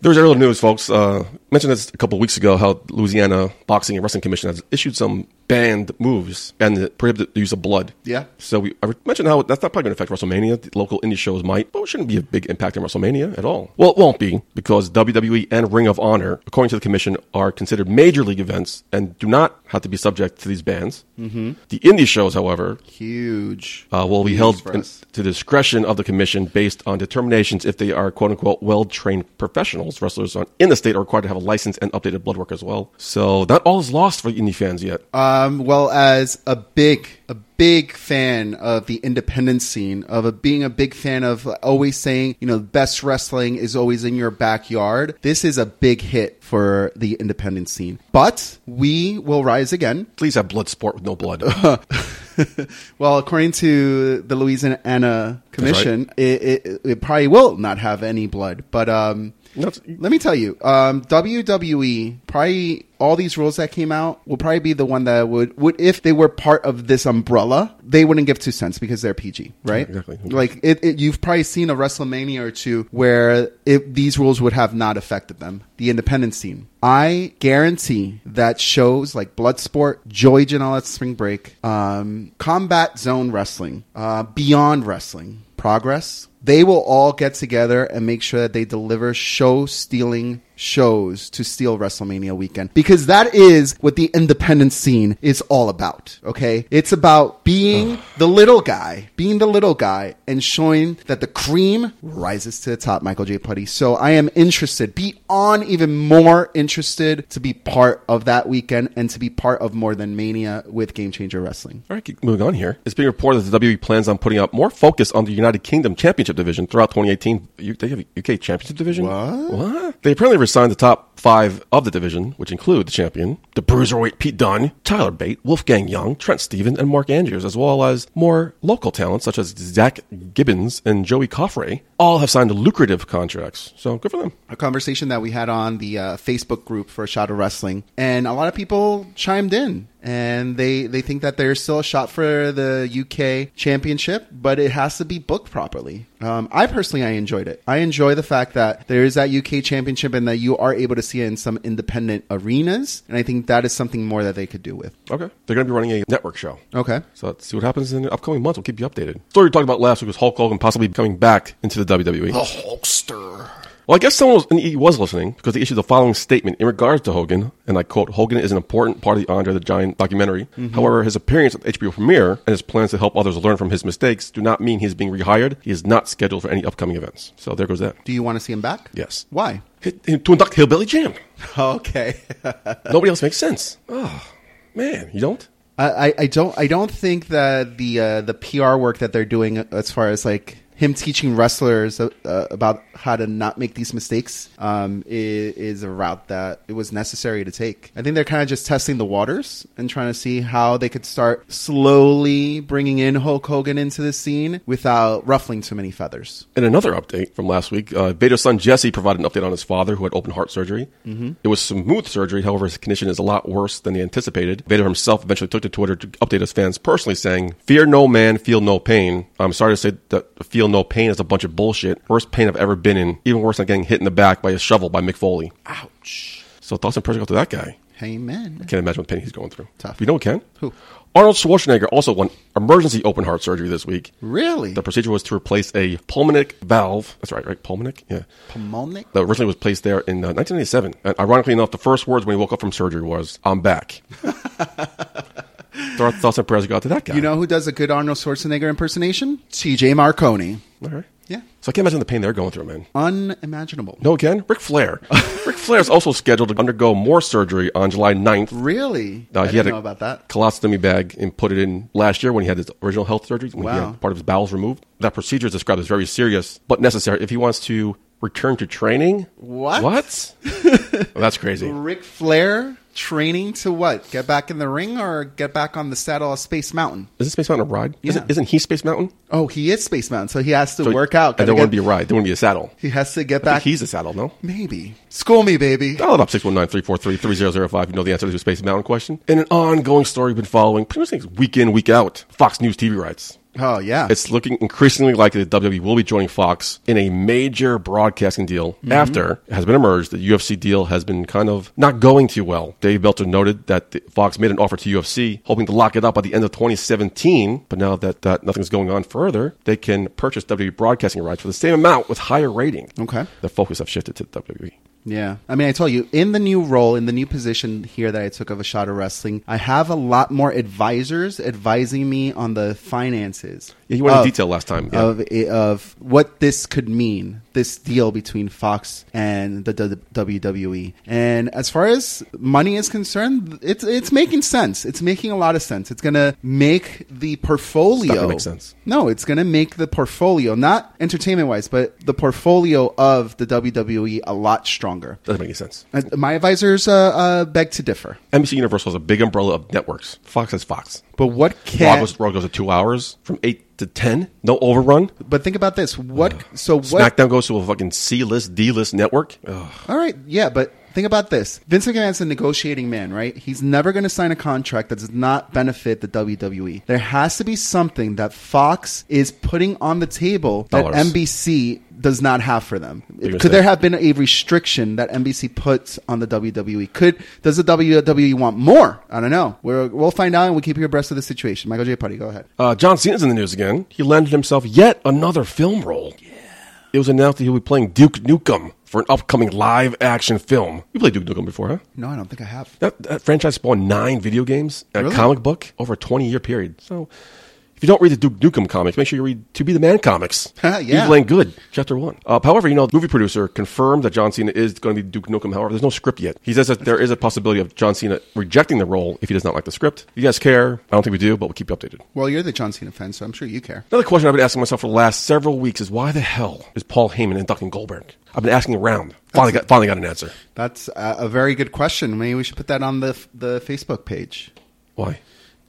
There's earlier news, folks. Uh, mentioned this a couple of weeks ago how Louisiana Boxing and Wrestling Commission has issued some banned moves and prohibited the use of blood. Yeah. So we I mentioned how that's not probably going to affect WrestleMania. The local indie shows might, but it shouldn't be a big impact on WrestleMania at all. Well, it won't be because WWE and Ring of Honor, according to the commission, are considered major league events and do not have to be subject to these bans. Mm-hmm. The indie shows, however, Huge. uh, will be held in, to the discretion of the commission based on determinations if they are quote unquote well trained professionals. Wrestlers on, in the state are required to have a licensed and updated blood work as well. So not all is lost for indie fans yet. Um, well, as a big, a big fan of the independent scene, of a, being a big fan of always saying, you know, the best wrestling is always in your backyard. This is a big hit for the independent scene. But we will rise again. Please have blood sport with no blood. [laughs] well, according to the Louisiana Commission, it, it, it probably will not have any blood. But um, That's- let me tell you, um, WWE probably all these rules that came out will probably be the one that would would if they were part of this umbrella, they wouldn't give two cents because they're PG, right? exactly. Like it, it, you've probably seen a WrestleMania or two where these rules would have not affected them. The independent scene. I guarantee that shows like Bloodsport, Joey Janela Spring Break, um, Combat Zone Wrestling, uh, Beyond Wrestling, Progress, they will all get together and make sure that they deliver show stealing shows to steal WrestleMania weekend because that is what the independent scene is all about. Okay. It's about being the little guy, being the little guy and showing that the cream rises to the top, Michael J. Putty. So I am interested, beyond even more interested to be part of that weekend and to be part of more than Mania with Game Changer Wrestling. All right, keep moving on here. It's being reported that the WWE plans on putting up more focus on the United Kingdom Championship division throughout 2018. You, they have a UK Championship division? What? What? They apparently resigned the top five of the division, which include the champion, the bruiserweight Pete Dunne, Tyler Bate, Wolfgang Young, Trent Seven, and Mark Andrews, as well as more local talents such as Zach Gibson and Joey Coffey. All have signed lucrative contracts. So good for them. a conversation that we had on the uh, Facebook group for a Shot of Wrestling, and a lot of people chimed in, and they they think that there's still a shot for the UK Championship, but it has to be booked properly. Um, I personally, I enjoyed it. I enjoy the fact that there is that UK Championship and that you are able to see it in some independent arenas, and I think that is something more that they could do with. Okay. They're going to be running a network show. Okay. So let's see what happens in the upcoming months. We'll keep you updated. Story we talked about last week was Hulk Hogan possibly coming back into the WWE. The Hulkster. Well, I guess someone was, he was listening because he issued the following statement in regards to Hogan, and I quote, Hogan is an important part of the Andre the Giant documentary. However, his appearance at the HBO premiere and his plans to help others learn from his mistakes do not mean he's being rehired. He is not scheduled for any upcoming events. So there goes that. Do you want to see him back? Yes. Why? To induct Hillbilly Jim. [laughs] Okay. [laughs] Nobody else makes sense. Oh. Man, you don't? I, I, I don't I don't think that the uh, the PR work that they're doing as far as like him teaching wrestlers uh, uh, about how to not make these mistakes um, is, is a route that it was necessary to take. I think they're kind of just testing the waters and trying to see how they could start slowly bringing in Hulk Hogan into the scene without ruffling too many feathers. In another update from last week, uh, Vader's son Jesse provided an update on his father who had open heart surgery. Mm-hmm. It was smooth surgery, however, his condition is a lot worse than they anticipated. Vader himself eventually took to Twitter to update his fans personally, saying, Fear no man, feel no pain. I'm sorry to say that feel no pain is a bunch of bullshit. Worst pain I've ever been in. Even worse than getting hit in the back by a shovel by Mick Foley. Ouch. So thoughts and prayers go to that guy. Amen. Can't imagine what pain he's going through. Tough. You know what, Ken? Who? Arnold Schwarzenegger also won emergency open heart surgery this week. Really? The procedure was to replace a pulmonic valve. That's right, right? Pulmonic? Yeah. Pulmonic? That originally was placed there in uh, 1997. And ironically enough, the first words when he woke up from surgery was, I'm back. [laughs] Thought- Thoughts and prayers go out to that guy. You know who does a good Arnold Schwarzenegger impersonation? TJ Marconi. All right. Yeah. So I can't imagine the pain they're going through, man. Unimaginable. No, again, Ric Flair. [laughs] Ric Flair is also scheduled to undergo more surgery on July 9th. Really? Uh, I he didn't had know a about that. colostomy bag and put it in last year when he had his original health surgery. When he Wow. had part of his bowels removed. That procedure is described as very serious, but necessary if he wants to return to training. What? What? [laughs] well, that's crazy. Ric Flair training to what? Get back in the ring or get back on the saddle of Space Mountain? Isn't Space Mountain a ride? Yeah. Isn't, isn't he Space Mountain? Oh, he is Space Mountain, so he has to So- work out. And there Gotta wouldn't be a ride. There wouldn't be a saddle. He has to get I back. he's a saddle, no? Maybe. School me, baby. Dial it up 619-343-3005. You know the answer to the Space Mountain question. In an ongoing story we've been following pretty much things week in, week out. Fox News TV rights. Oh, yeah. It's looking increasingly likely that WWE will be joining Fox in a major broadcasting deal Mm-hmm. after it has been emerged the UFC deal has been kind of not going too well. Dave Meltzer noted that the- Fox made an offer to UFC hoping to lock it up by the end of 2017, but now that, that nothing's going on further, they can purchase WWE broadcasting rights for the same amount with higher rating. Okay. The focus have shifted to WWE. Yeah. I mean, I told you, in the new role, in the new position here that I took of a shot of wrestling, I have a lot more advisors advising me on the finances. Yeah, you went into detail last time. Yeah. Of, of what this could mean, this deal between Fox and the D- WWE. And as far as money is concerned, it's it's making sense. It's making a lot of sense. It's going to make the portfolio. Make sense. No, it's going to make the portfolio, not entertainment wise, but the portfolio of the WWE a lot stronger. Doesn't make any sense. Uh, my advisors uh, uh, beg to differ. NBC Universal has a big umbrella of networks. Fox has Fox. But what Raw goes, Raw goes to two hours from eight to ten. No overrun. But think about this. What? So what? SmackDown goes to a fucking C list, D list network. Ugh. All right, yeah, but think about this. Vince McMahon's a negotiating man, right? He's never going to sign a contract that does not benefit the WWE. There has to be something that Fox is putting on the table that Dollars. NBC does not have for them. Could say- there have been a restriction that NBC puts on the WWE? Could does the WWE want more? I don't know. We're, we'll find out and we'll keep you abreast of the situation. Michael J. Putty, go ahead. Uh, John Cena's in the news again. He landed himself yet another film role. It was announced that he'll be playing Duke Nukem for an upcoming live action film. You played Duke Nukem before, huh? No, I don't think I have. That, that franchise spawned nine video games and Really? a comic book over a 20 year period. So if you don't read the Duke Nukem comics, make sure you read To Be the Man comics. [laughs] Yeah. He's playing good, chapter one. Uh, however, you know, the movie producer confirmed that John Cena is going to be Duke Nukem. However, there's no script yet. He says that there is a possibility of John Cena rejecting the role if he does not like the script. You guys care? I don't think we do, but we'll keep you updated. Well, you're the John Cena fan, so I'm sure you care. Another question I've been asking myself for the last several weeks is why the hell is Paul Heyman inducting Goldberg? I've been asking around. Finally got, finally got an answer. That's a, a very good question. Maybe we should put that on the the Facebook page. Why?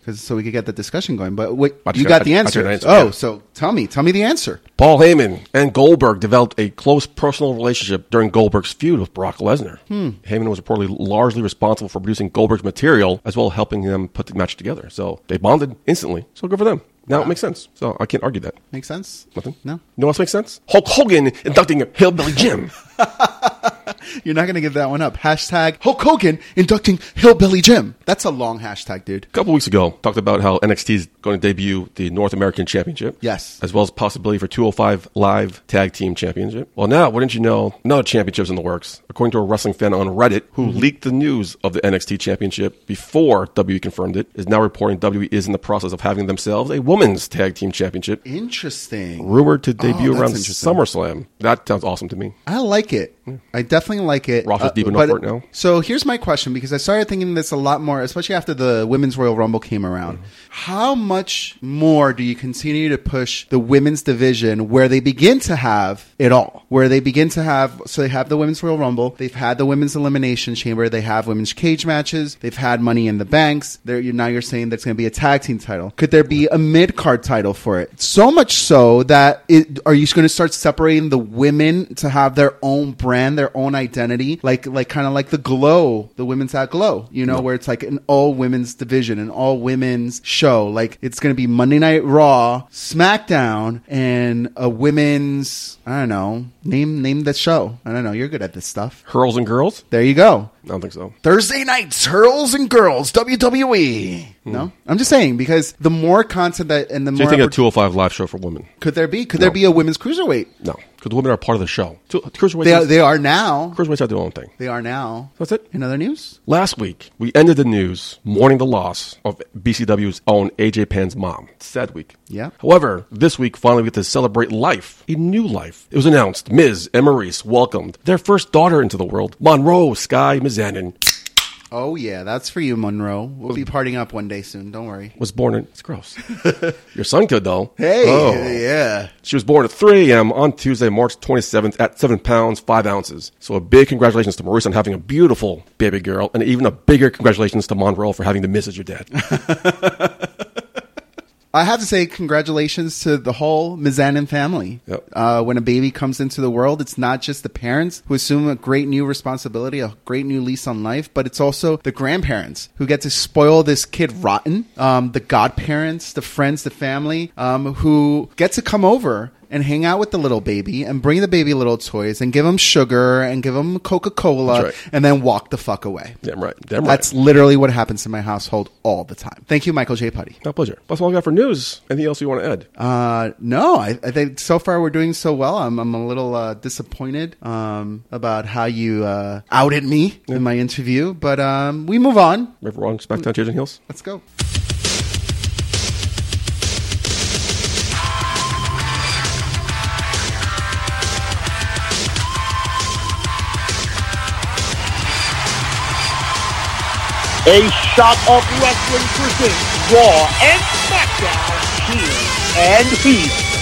Because so we could get the discussion going. But wait, you got- got the answer. answer, Oh, yeah. so tell me, tell me the answer. Paul Heyman and Goldberg developed a close personal relationship during Goldberg's feud with Brock Lesnar. Hmm. Heyman was reportedly largely responsible for producing Goldberg's material as well as helping them put the match together. So they bonded instantly. So good for them. Now it makes sense. So I can't argue that. Makes sense? Nothing? No, You know what else makes sense? Hulk Hogan inducting Hillbilly Jim. [laughs] [laughs] you're not going to give that one up. Hashtag Hulk Hogan inducting Hillbilly Jim. That's a long hashtag, dude. A couple weeks ago, talked about how NXT is going to debut the North American Championship. Yes. As well as possibility for 205 Live Tag Team Championship. Well, now, wouldn't you know, another championship's in the works. According to a wrestling fan on Reddit who mm-hmm. leaked the news of the NXT Championship before WWE confirmed it, is now reporting WWE is in the process of having themselves a Women's Tag Team Championship. Interesting. Rumored to debut Oh, around. SummerSlam. That sounds awesome to me. I like it. I definitely like it. Roster's deep enough but- for it now? So here's my question because I started thinking this a lot more, especially after the Women's Royal Rumble came around. Mm-hmm. How much more do you continue to push the women's division where they begin to have it all? Where they begin to have, so they have the Women's Royal Rumble, they've had the Women's Elimination Chamber, they have women's cage matches, they've had Money in the Banks. There, you now you're saying that's going to be a tag team title. Could there be a mid card title for it? So much so that it, are you going to start separating the women to have their own brand, their own identity, like like kind of like the Glow, the women's at Glow, you know, where it's like an all women's division, an all women's show. Like it's to be Monday Night Raw, SmackDown, and a women's. I don't know. Name name the show. I don't know. You're good at this stuff. Hurls and girls? There you go. I don't think so. Thursday nights, hurls and girls, WWE. No, I'm just saying because the more content that and the Hmm. So you more think a oppor- 205 live show for women? could there be? Could there be a women's cruiserweight? No, because the women are part of the show. Cruiserweights, They are, they are now. cruiserweights are their own thing. They are now. That's it. In other news, Last week, we ended the news mourning the loss of BCW's own AJ Penn's mom. Sad week. Yeah. However, this week, finally, we get to celebrate life, a new life. It was announced Miz and Maryse welcomed their first daughter into the world, Monroe Sky Mizanin, oh yeah, that's for you, Monroe. We'll be partying up one day soon. Don't worry. was born in. It's gross. [laughs] Your son could, though. Hey, Oh. yeah. She was born at 3 a.m. on Tuesday, March 27th at 7 pounds, 5 ounces. So a big congratulations to Maryse on having a beautiful baby girl, and even a bigger congratulations to Monroe for having the Miz as your dad. [laughs] I have to say, congratulations to the whole Mizanin family. Yep. Uh, when a baby comes into the world, it's not just the parents who assume a great new responsibility, a great new lease on life, but it's also the grandparents who get to spoil this kid rotten. Um, the godparents, the friends, the family, um, who get to come over and hang out with the little baby and bring the baby little toys and give him sugar and give him Coca Cola right. and then walk the fuck away. Damn right. Damn right. That's literally what happens in my household all the time. Thank you, Michael J. Putty. My pleasure. That's all I got for news. Anything else you want to add? Uh, no, I, I think so far we're doing so well. I'm, I'm a little uh, disappointed um, about how you uh, outed me in my interview, but um, we move on. Or wrong? SmackDown changing heels? Let's go. A shot of wrestling presents Raw and SmackDown here and here.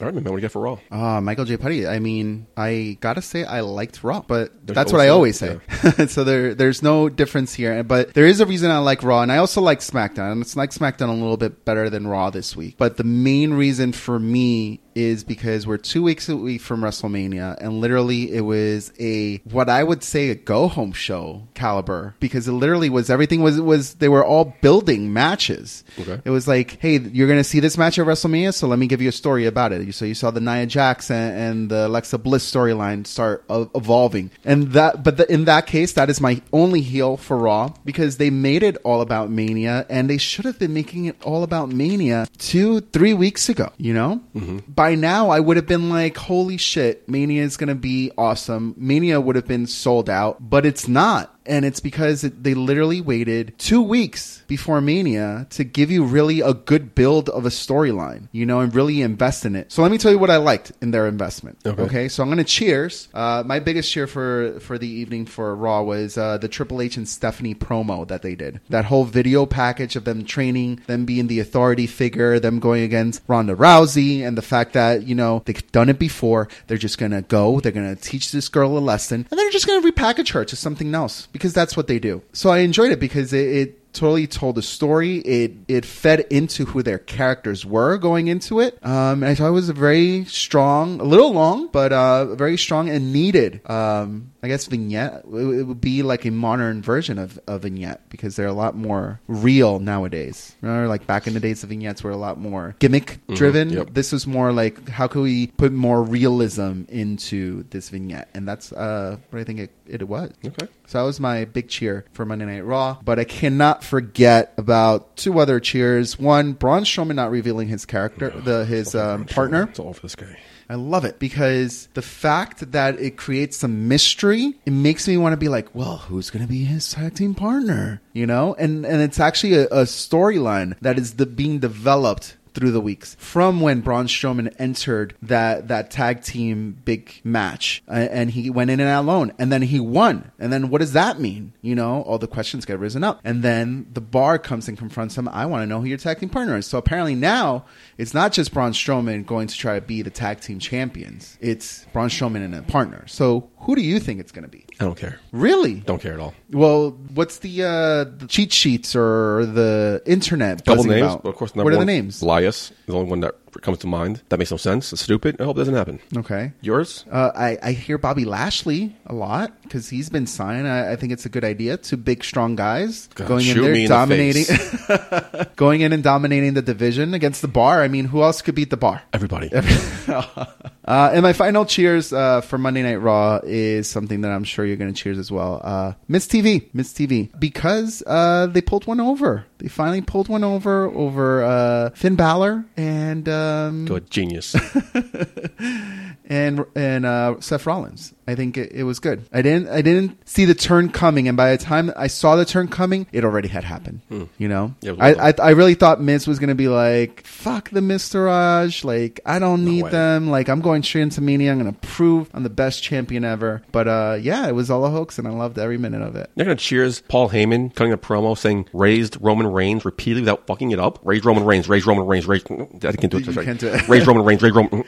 All right, man. What do you got for Raw? Uh, Michael J. Putty. I mean, I gotta say I liked Raw, but There's that's what I always always say. [laughs] so there, there's no difference here. But there is a reason I like Raw, and I also like SmackDown. And it's like SmackDown a little bit better than Raw this week. But the main reason for me is because we're two weeks away from WrestleMania, and literally it was a what I would say a go home show caliber because it literally was everything was was they were all building matches. Okay. It was like, hey, you're gonna see this match at WrestleMania, so let me give you a story about it. So you saw the Nia Jax and, the Alexa Bliss storyline start uh, evolving, and that, but the, in that case, that is my only heel for Raw because they made it all about Mania, and they should have been making it all about Mania two, three weeks ago. You know, by now I would have been like, holy shit, Mania is gonna be awesome. Mania would have been sold out, but it's not and it's because it, they literally waited two weeks before Mania to give you really a good build of a storyline, you know, and really invest in it. So let me tell you what I liked in their investment. Okay. Okay, so I'm going to cheers. Uh, my biggest cheer for for the evening for Raw was uh, the Triple H and Stephanie promo that they did. That whole video package of them training, them being the authority figure, them going against Ronda Rousey, and the fact that you know they've done it before. They're just going to go. They're going to teach this girl a lesson, and they're just going to repackage her to something else because that's what they do. So I enjoyed it because it. it totally told a story. It it fed into who their characters were going into it. Um, and I thought it was a very strong, a little long, but uh, very strong and needed. Um, I guess vignette. It, it would be like a modern version of a vignette because they're a lot more real nowadays. Remember, like back in the days, the vignettes were a lot more gimmick driven. yep. This was more like how can we put more realism into this vignette, and that's uh, what I think it, it was. Okay. So that was my big cheer for Monday Night Raw. But I cannot forget about two other cheers. One, Braun Strowman not revealing his character, the his um, partner. It's all for this guy. I love it because the fact that it creates some mystery, it makes me want to be like, well, who's going to be his tag team partner? You know, and and it's actually a, a storyline that is the, being developed through the weeks from when Braun Strowman entered that that tag team big match, uh, and he went in and out alone, and then he won. And then what does that mean? You know, all the questions get risen up, and then the bar comes and confronts him. I want to know who your tag team partner is. So apparently now it's not just Braun Strowman going to try to be the tag team champions. It's Braun Strowman and a partner. So who do you think it's going to be? I don't care. Really? Don't care at all. Well, what's the, uh, the cheat sheets or the internet? Couple names, about? of course, what are one, the names? Elias, the only one that comes to mind. That makes no sense. It's stupid. I hope it doesn't happen. Okay. Yours? Uh, I, I hear Bobby Lashley a lot because he's been signed. I, I think it's a good idea. Two big, strong guys God, going in there, in the dominating, face. [laughs] going in and dominating the division against the bar. I mean, who else could beat the bar? Everybody. [laughs] uh, and my final cheers uh, for Monday Night Raw is something that I'm sure you're going to cheers as well. Uh, Miz TV, Miz TV, because uh, they pulled one over. They finally pulled one over over uh, Finn Balor and um, Good genius. [laughs] and and uh, Seth Rollins. I think it, it was good. I didn't I didn't see the turn coming, and by the time I saw the turn coming, it already had happened. You know, Hmm. Yeah, I, I. I really thought Miz was gonna be like, "Fuck the Miztourage," like I don't need way. them. Like I'm going straight into Mania. I'm gonna prove I'm the best champion ever. But uh, yeah, it was all a hoax, and I loved every minute of it. They're going to cheers Paul Heyman cutting a promo saying raised Roman Reigns repeatedly without fucking it up. Raised Roman Reigns, raised Roman Reigns, raised. [laughs] I can't do it. You That's right. can't do it. Raised Roman Reigns, raised Roman.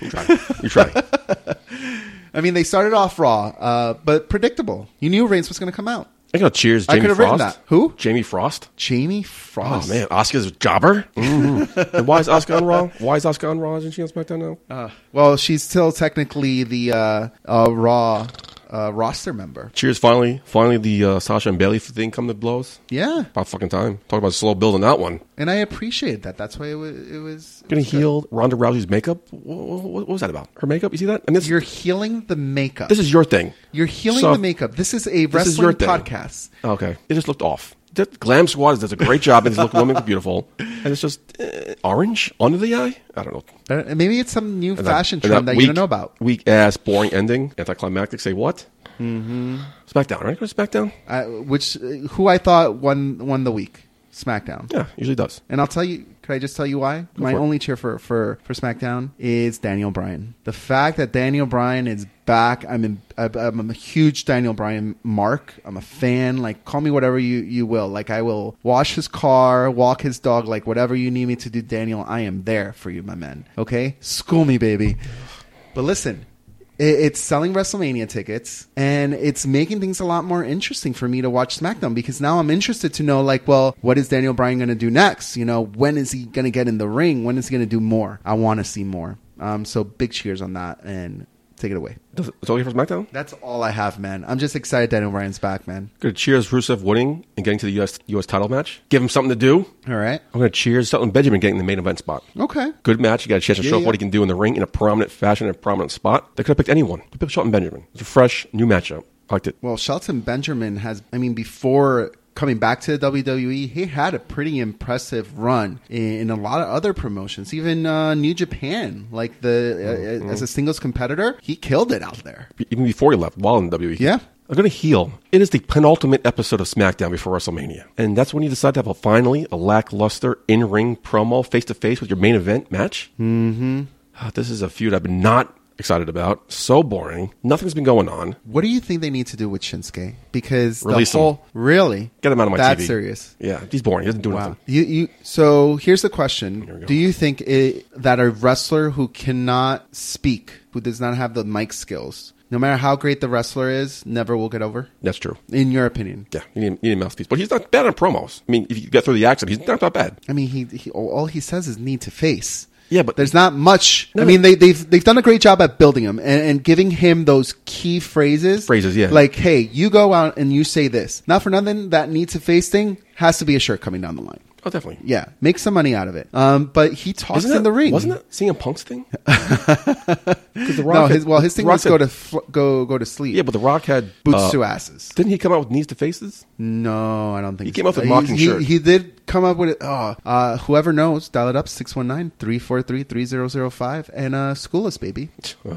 You try. You [laughs] try. I mean, they started off raw, uh, but predictable. You knew Reigns was gonna come out. I'm going to cheers I Jamie could've written Frost. that. Who? Jamie Frost. Jamie Oh Frost. man, Oscar's a jobber. Mhm. and why is Oscar on Raw? Why is Oscar on Raw? Isn't she on SmackDown now? Uh, well, she's still technically the uh, uh, Raw uh, roster member. Cheers! Finally, finally, the uh, Sasha and Bayley thing come to blows. Yeah, About fucking time. Talk about slow build on that one. and I appreciate that. That's why it was. It was Gonna heel Ronda Rousey's makeup. What, what, was that about? Her makeup? You see that? And this, You're heeling the makeup. this is your thing. You're heeling So- the makeup. This is a This is wrestling your thing. podcast. Okay, it just looked off. The Glam Squad does a great job, and these look women beautiful, [laughs] and it's just uh, orange under the eye. I don't know. Uh, Maybe it's some new And fashion and trend that, you weak- don't know about. Weak ass, boring ending, anticlimactic. Say what? Mm-hmm. SmackDown, right? Go to SmackDown. Uh, which uh, who I thought won won the week? SmackDown. Yeah, usually does. And I'll tell you, could I just tell you why? My for only cheer for, for, for SmackDown is Daniel Bryan. The fact that Daniel Bryan is back, I'm in, I'm a huge Daniel Bryan mark. I'm a fan. Like, call me whatever you, you will. Like, I will wash his car, walk his dog, like, whatever you need me to do, Daniel, I am there for you, my man. Okay? School me, baby. But listen, it's selling WrestleMania tickets and it's making things a lot more interesting for me to watch SmackDown because now I'm interested to know, like, well, what is Daniel Bryan going to do next? You know, when is he going to get in the ring? When is he going to do more? I want to see more. Um, so big cheers on that and take it away. It's all here for SmackDown. That's all I have, man. I'm just excited Daniel Bryan's back, man. Good. Cheers, Rusev winning and getting to the U.S. U.S. title match. Give him something to do. All right. I'm going to cheers Shelton Benjamin getting the main event spot. Okay. Good match. You got a chance to Yeah, show yeah. what he can do in the ring in a prominent fashion, in a prominent spot. They could have picked anyone. They picked Shelton Benjamin. It's a fresh, new matchup. I liked it. Well, Shelton Benjamin has, I mean, before coming back to the WWE, he had a pretty impressive run in, in a lot of other promotions, even uh, New Japan. Like the uh, as a singles competitor, he killed it out there. Even before he left, while in WWE. Yeah. I'm going to heel. It is the penultimate episode of SmackDown before WrestleMania. And that's when you decide to have a finally a lackluster in ring promo face to face with your main event match. Mm-hmm. This is a feud I've been not excited about. So boring. Nothing's been going on. What do you think they need to do with Shinsuke? Because Release the him. whole really Get him out of my That's TV. serious. Yeah, he's boring. He doesn't do Wow. nothing. You, you, so here's the question. Do you think it, that a wrestler who cannot speak, who does not have the mic skills, no matter how great the wrestler is, never will get over? That's true. In your opinion? Yeah, you need, you need a mouthpiece. But he's not bad on promos. I mean, if you get through the accent, he's not that bad. I mean, he, he all he says is need to face. Yeah, but There's not much. No, I mean, they, they've they've done a great job at building him and, and giving him those key phrases. Phrases, yeah. Like, hey, you go out and you say this. Not for nothing. That need to face thing has to be a shirt coming down the line. Oh, definitely. Yeah, make some money out of it. Um, but he talks Isn't in the ring. Wasn't that CM Punk's thing? [laughs] 'Cause the Rock No, had- his well, his thing Rock was go had- to fl- go go to sleep. Yeah, but The Rock had boots uh, to asses. Didn't he come out with knees to faces? No, I don't think He so. came up with He- mocking he, shirt. He did come up with it. Oh, uh, whoever knows, dial it up 619-343-3005 and uh, school us, baby. Ugh.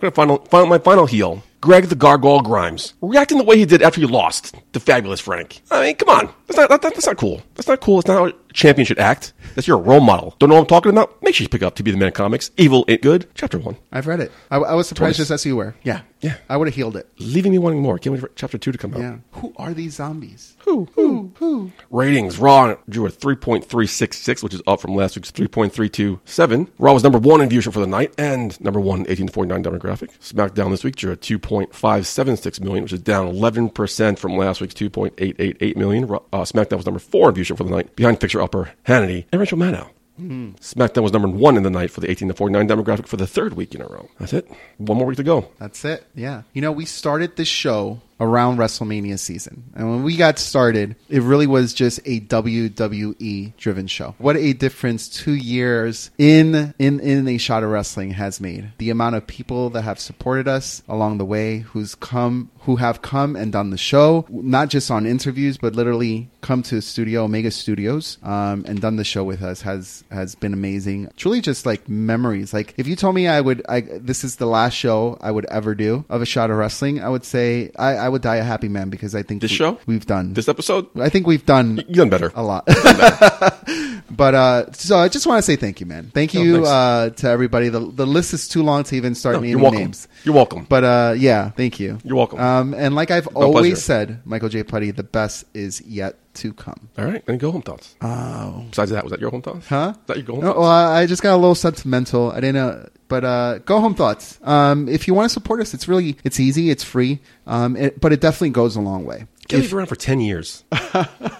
Gonna final, final, my final heel, Greg the Gargoyle Grimes, reacting the way he did after he lost to Fabulous Frank. I mean, come on, that's not that, that's not cool. That's not cool. It's not how a champion should act. That's your role model. Don't know what I'm talking about? Make sure you pick up To Be the Man Comics. Evil Ain't Good, Chapter 1. I've read it. I, I was surprised Twice. just as you were. Yeah. Yeah. I would have heeled it. Leaving me wanting more. Can't wait for Chapter 2 to come out. Yeah. Who are these zombies? Who? Who? Who? Ratings. Raw drew a 3.366, which is up from last week's 3.327. Raw was number one in viewership for the night and number one in 18 to 49 demographic. SmackDown this week drew a 2.576 million, which is down 11% from last week's 2.888 million. Uh, SmackDown was number four in viewership for the night, behind fixture upper Hannity and Rachel Maddow. SmackDown was number one in the night for the 18 to 49 demographic for the third week in a row. That's it. One more week to go. That's it. Yeah. You know, we started this show around WrestleMania season. And when we got started, it really was just a WWE driven show. What a difference 2 years in in in a shot of wrestling has made. The amount of people that have supported us along the way who's come who have come and done the show, not just on interviews, but literally come to Studio Omega Studios um, and done the show with us has has been amazing. Truly, just like memories. Like if you told me I would, I this is the last show I would ever do of a shot of wrestling, I would say I, I would die a happy man because I think This we- show? we've done This episode, I think we've done you done better. a lot. [laughs] but uh, so I just want to say thank you, man. Thank Oh, you uh, to everybody. The, the list is too long to even start No, naming you're names. You're welcome. But uh, yeah, thank you. You're welcome. Um, and like I've pleasure. always said, Michael J. Putty, the best is yet to come. All right, and go home thoughts. Oh, Besides that, was that your home thoughts? huh? Is that your go home No, thoughts? well, I just got a little sentimental. I didn't know, but uh, go home thoughts. Um, if you want to support us, it's really it's easy, it's free, um, it, but it definitely goes a long way. Kelly's been around for 10 years. Oh, [laughs]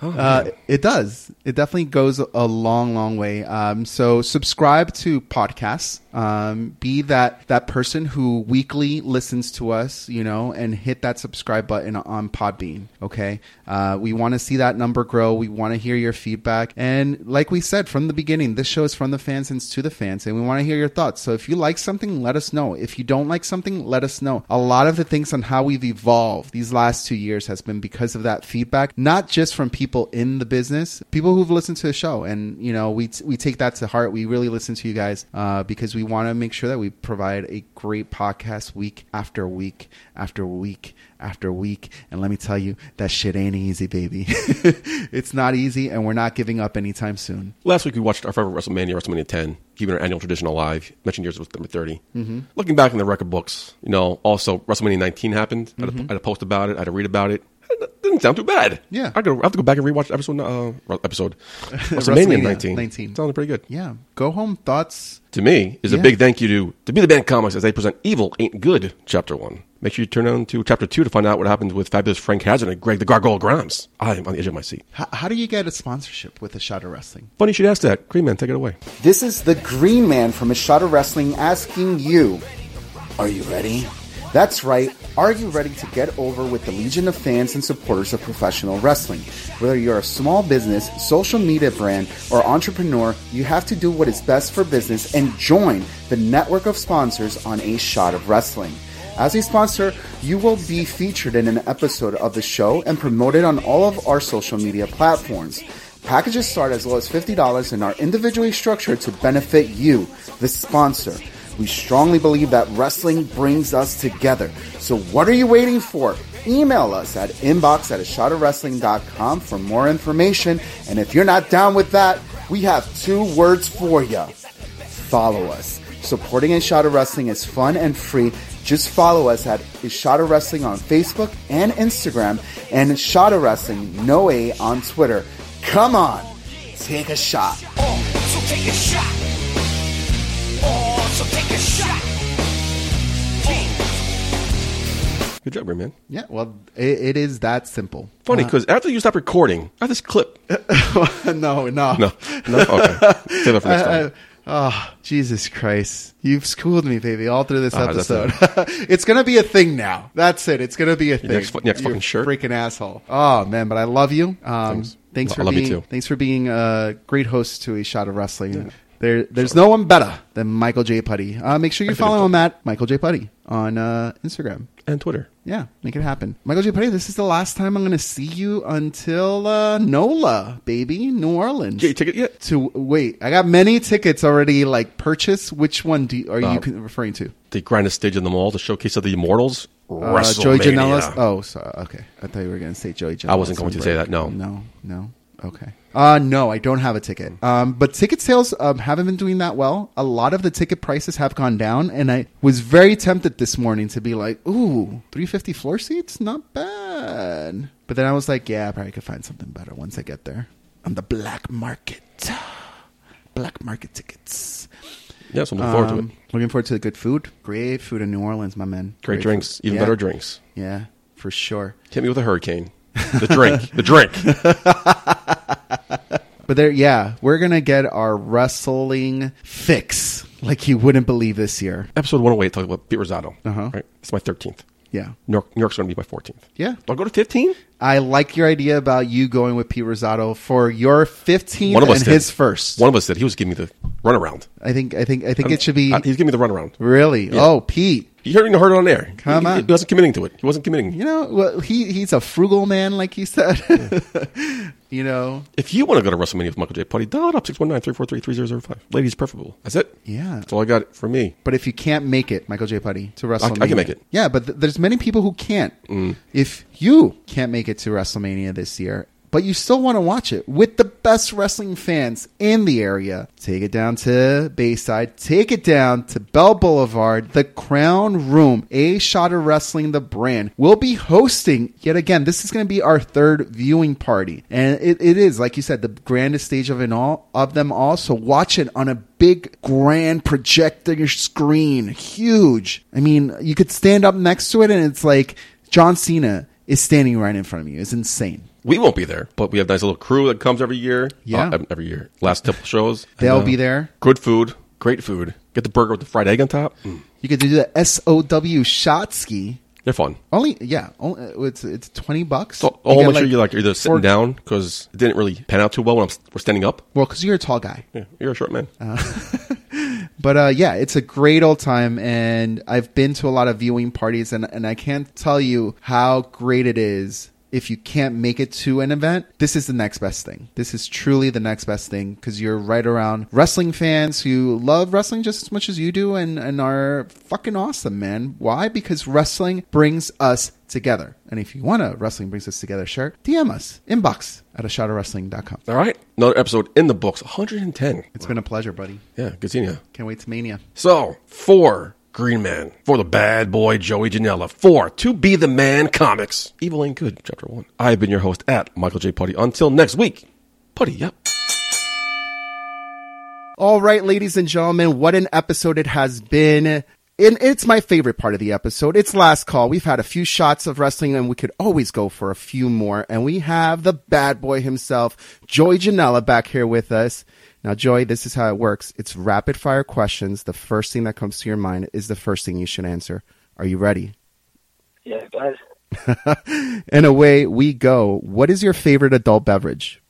Uh, it does. It definitely goes a long, long way. Um, so subscribe to podcasts. Um, be that that person who weekly listens to us, you know, and hit that subscribe button on Podbean. Okay, uh, we want to see that number grow. We want to hear your feedback, and like we said from the beginning, this show is from the fans and to the fans, and we want to hear your thoughts. So if you like something, let us know. If you don't like something, let us know. A lot of the things on how we've evolved these last two years has been because of that feedback, not just from people in the business, people who've listened to the show, and you know we we take that to heart. We really listen to you guys uh, because we want to make sure that we provide a great podcast week after week after week after week. And let me tell you, that shit ain't easy, baby. [laughs] it's not easy, and we're not giving up anytime soon. Last week we watched our favorite WrestleMania, WrestleMania 10, keeping our annual tradition alive. Mentioned yours was number 30. Mm-hmm. Looking back in the record books, you know, also WrestleMania 19 happened. I, had a, I had a post about it. I had to read about it. It didn't sound too bad. Yeah. I, gotta, I have to go back and rewatch [laughs] the episode. Uh, episode. WrestleMania WrestleMania 19. 19. Sounded pretty good. Yeah, go home thoughts. To me, is a big thank you to To Be the Man Comics as they present Evil Ain't Good, Chapter 1. Make sure you turn on to Chapter 2 to find out what happens with fabulous Frank Hazard and Greg the Gargoyle Grimes. I am on the edge of my seat. How, how do you get a sponsorship with a shot of wrestling? Funny you should ask that. Green Man, take it away. This is the Green Man from A Shot of Wrestling asking you, are you ready? That's right. Are you ready to get over with the legion of fans and supporters of professional wrestling? Whether you're a small business, social media brand, or entrepreneur, you have to do what is best for business and join the network of sponsors on A Shot of Wrestling. As a sponsor, you will be featured in an episode of the show and promoted on all of our social media platforms. Packages start as low as $50 and are individually structured to benefit you, the sponsor. We strongly believe that wrestling brings us together. So what are you waiting for? Email us at inbox at a shot of wrestling.com for more information. And if you're not down with that, we have two words for you. Follow us. Supporting A Shot of Wrestling is fun and free. Just follow us at A Shot of Wrestling on Facebook and Instagram and of Wrestling, no A, on Twitter. Come on, take a shot. So take a shot. Good job, Man. Yeah, well, it, it is that simple. Funny, because after you stop recording, I have this clip. [laughs] no, no, No. No? Okay. Save that for next [laughs] time. Oh, Jesus Christ. You've schooled me, baby, all through this Ah, episode. [laughs] it's going to be a thing now. That's it. It's going to be a thing. next next fucking shirt. Freaking asshole. Oh, man, but I love you. Um, Thanks. thanks I for love you being too. thanks for being a great host to a shot of wrestling. There, there's no one better than Michael J. Putty. Uh, make sure you follow him at Michael J. Putty on uh, Instagram. And Twitter. Yeah, make it happen. Michael J. Putty, this is the last time I'm going to see you until uh, NOLA, baby, New Orleans. Get your ticket yet? to wait, I got many tickets already like purchased. Which one do you, are Uh, you referring to? The grandest stage in the mall, the showcase of the Immortals. Uh, Joey WrestleMania. Janela's. Oh, so okay. I thought you were going to say Joey Janela. I wasn't going to say that, no. no, no. Okay. Uh, no, I don't have a ticket. Um, but ticket sales um, haven't been doing that well. A lot of the ticket prices have gone down, and I was very tempted this morning to be like, "Ooh, 350 floor seats, not bad." But then I was like, "Yeah, I probably could find something better once I get there on the black market." [gasps] Black market tickets. Yeah, so I'm looking forward to Um, it. Looking forward to the good food. Great food in New Orleans, my man. Great, drinks, food. even Yeah. better drinks. Yeah, for sure. Hit me with a hurricane. The drink, the drink. [laughs] But there, yeah, we're gonna get our wrestling fix like you wouldn't believe this year. Episode 108 talking about Pete Rosado. Uh-huh. Right, it's my 13th. Yeah, New, York, New York's going to be my 14th. yeah. Do I go to 15? I like your idea about you going with Pete Rosado for your 15th One of us and did. his first. One of us did. He was giving me the runaround. I think, I think, I think it should be Uh, he's giving me the runaround. really. Oh, Pete. You heard, heard it on air. Come he, on. He wasn't committing to it. He wasn't committing. You know, well, he he's a frugal man, like he said. [laughs] you know, If you want to go to WrestleMania with Michael J. Putty, dial it up 619-343-3005. Ladies preferable. That's it. Yeah. That's all I got for me. But if you can't make it, Michael J. Putty, to WrestleMania, I can make it. Mm. Yeah, but th- there's many people who can't. If you can't make it to WrestleMania this year, but you still want to watch it with the best wrestling fans in the area, take it down to Bayside, take it down to Bell Boulevard, the Crown Room, A Shot of Wrestling, the brand, will be hosting yet again. This is going to be our third viewing party, and it, it is like you said, the grandest stage of it all of them all. So watch it on a big grand projector screen, huge. I mean, you could stand up next to it, and it's like John Cena is standing right in front of you. It's insane. We won't be there, but we have a nice little crew that comes every year. Yeah. Uh, every year. Last couple shows. [laughs] They'll And, uh, be there. Good food. Great food. Get the burger with the fried egg on top. Mm, You could do the SOW shot ski. they're fun. Only yeah, only, it's it's twenty bucks. So You I'll make sure you're like either sitting four- down because it didn't really pan out too well when I'm, we're standing up. Well, because you're a tall guy. Yeah, you're a short man. [laughs] But uh, yeah, it's a great old time, and I've been to a lot of viewing parties, and and I can't tell you how great it is. If you can't make it to an event, this is the next best thing. This is truly the next best thing because you're right around wrestling fans who love wrestling just as much as you do and, and are fucking awesome, man. Why? Because wrestling brings us together. And if you want a wrestling brings us together shirt, DM us, inbox at a shot of wrestling.com. All right. Another episode in the books. 110. It's been a pleasure, buddy. Yeah, good seeing you. Can't wait to mania. So, four Green Man. For the bad boy Joey Janela. for To Be the Man Comics. Evil Ain't Good, Chapter 1. I've been your host at Michael J. Putty. Until next week. Putty, yep. All right, ladies and gentlemen, what an episode it has been. And it's my favorite part of the episode. It's last call. We've had a few shots of wrestling and we could always go for a few more. And we have the bad boy himself, Joey Janela back here with us. Now, Joey, this is how it works. It's rapid fire questions. The first thing that comes to your mind is the first thing you should answer. Are you ready? Yeah, guys. [laughs] And away we go. What is your favorite adult beverage?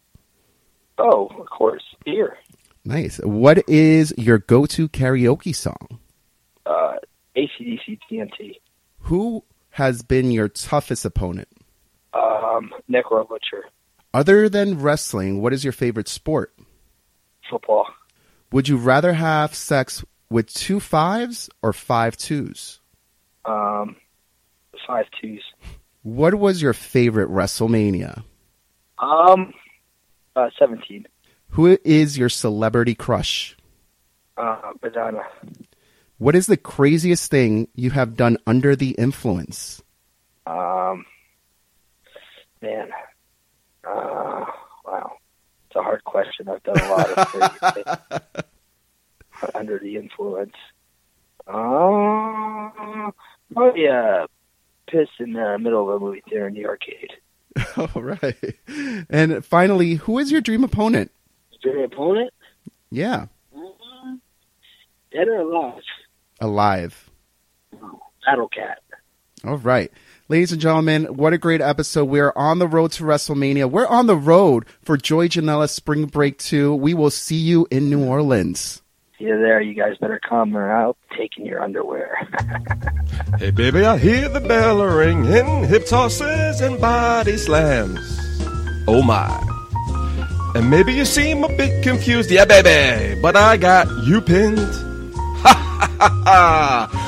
Oh, of course, beer. Nice. What is your go-to karaoke song? Uh, ACDC TNT. Who has been your toughest opponent? Um, Necro Butcher. Other than wrestling, what is your favorite sport? Football. Would you rather have sex with two fives or five twos? Um, five twos. What was your favorite WrestleMania? Um, uh, 17. Who is your celebrity crush? Uh, Madonna. What is the craziest thing you have done under the influence? Um, man. Uh. It's a hard question. I've done a lot of [laughs] things under the influence. Uh, probably uh, piss in the middle of a movie theater in the arcade. [laughs] All right. And finally, who is your dream opponent? An opponent? Yeah, Dead or alive? alive. Battle Cat. All right. Ladies and gentlemen, what a great episode. We're on the road to WrestleMania. We're on the road for Joey Janela Spring Break 2. We will see you in New Orleans. See you there. You guys better come or I'll take in your underwear. [laughs] Hey, baby, I hear the bell ringing, hip tosses and body slams. Oh, my. And maybe you seem a bit confused. Yeah, baby, but I got you pinned. [laughs] Ha ha ha ha.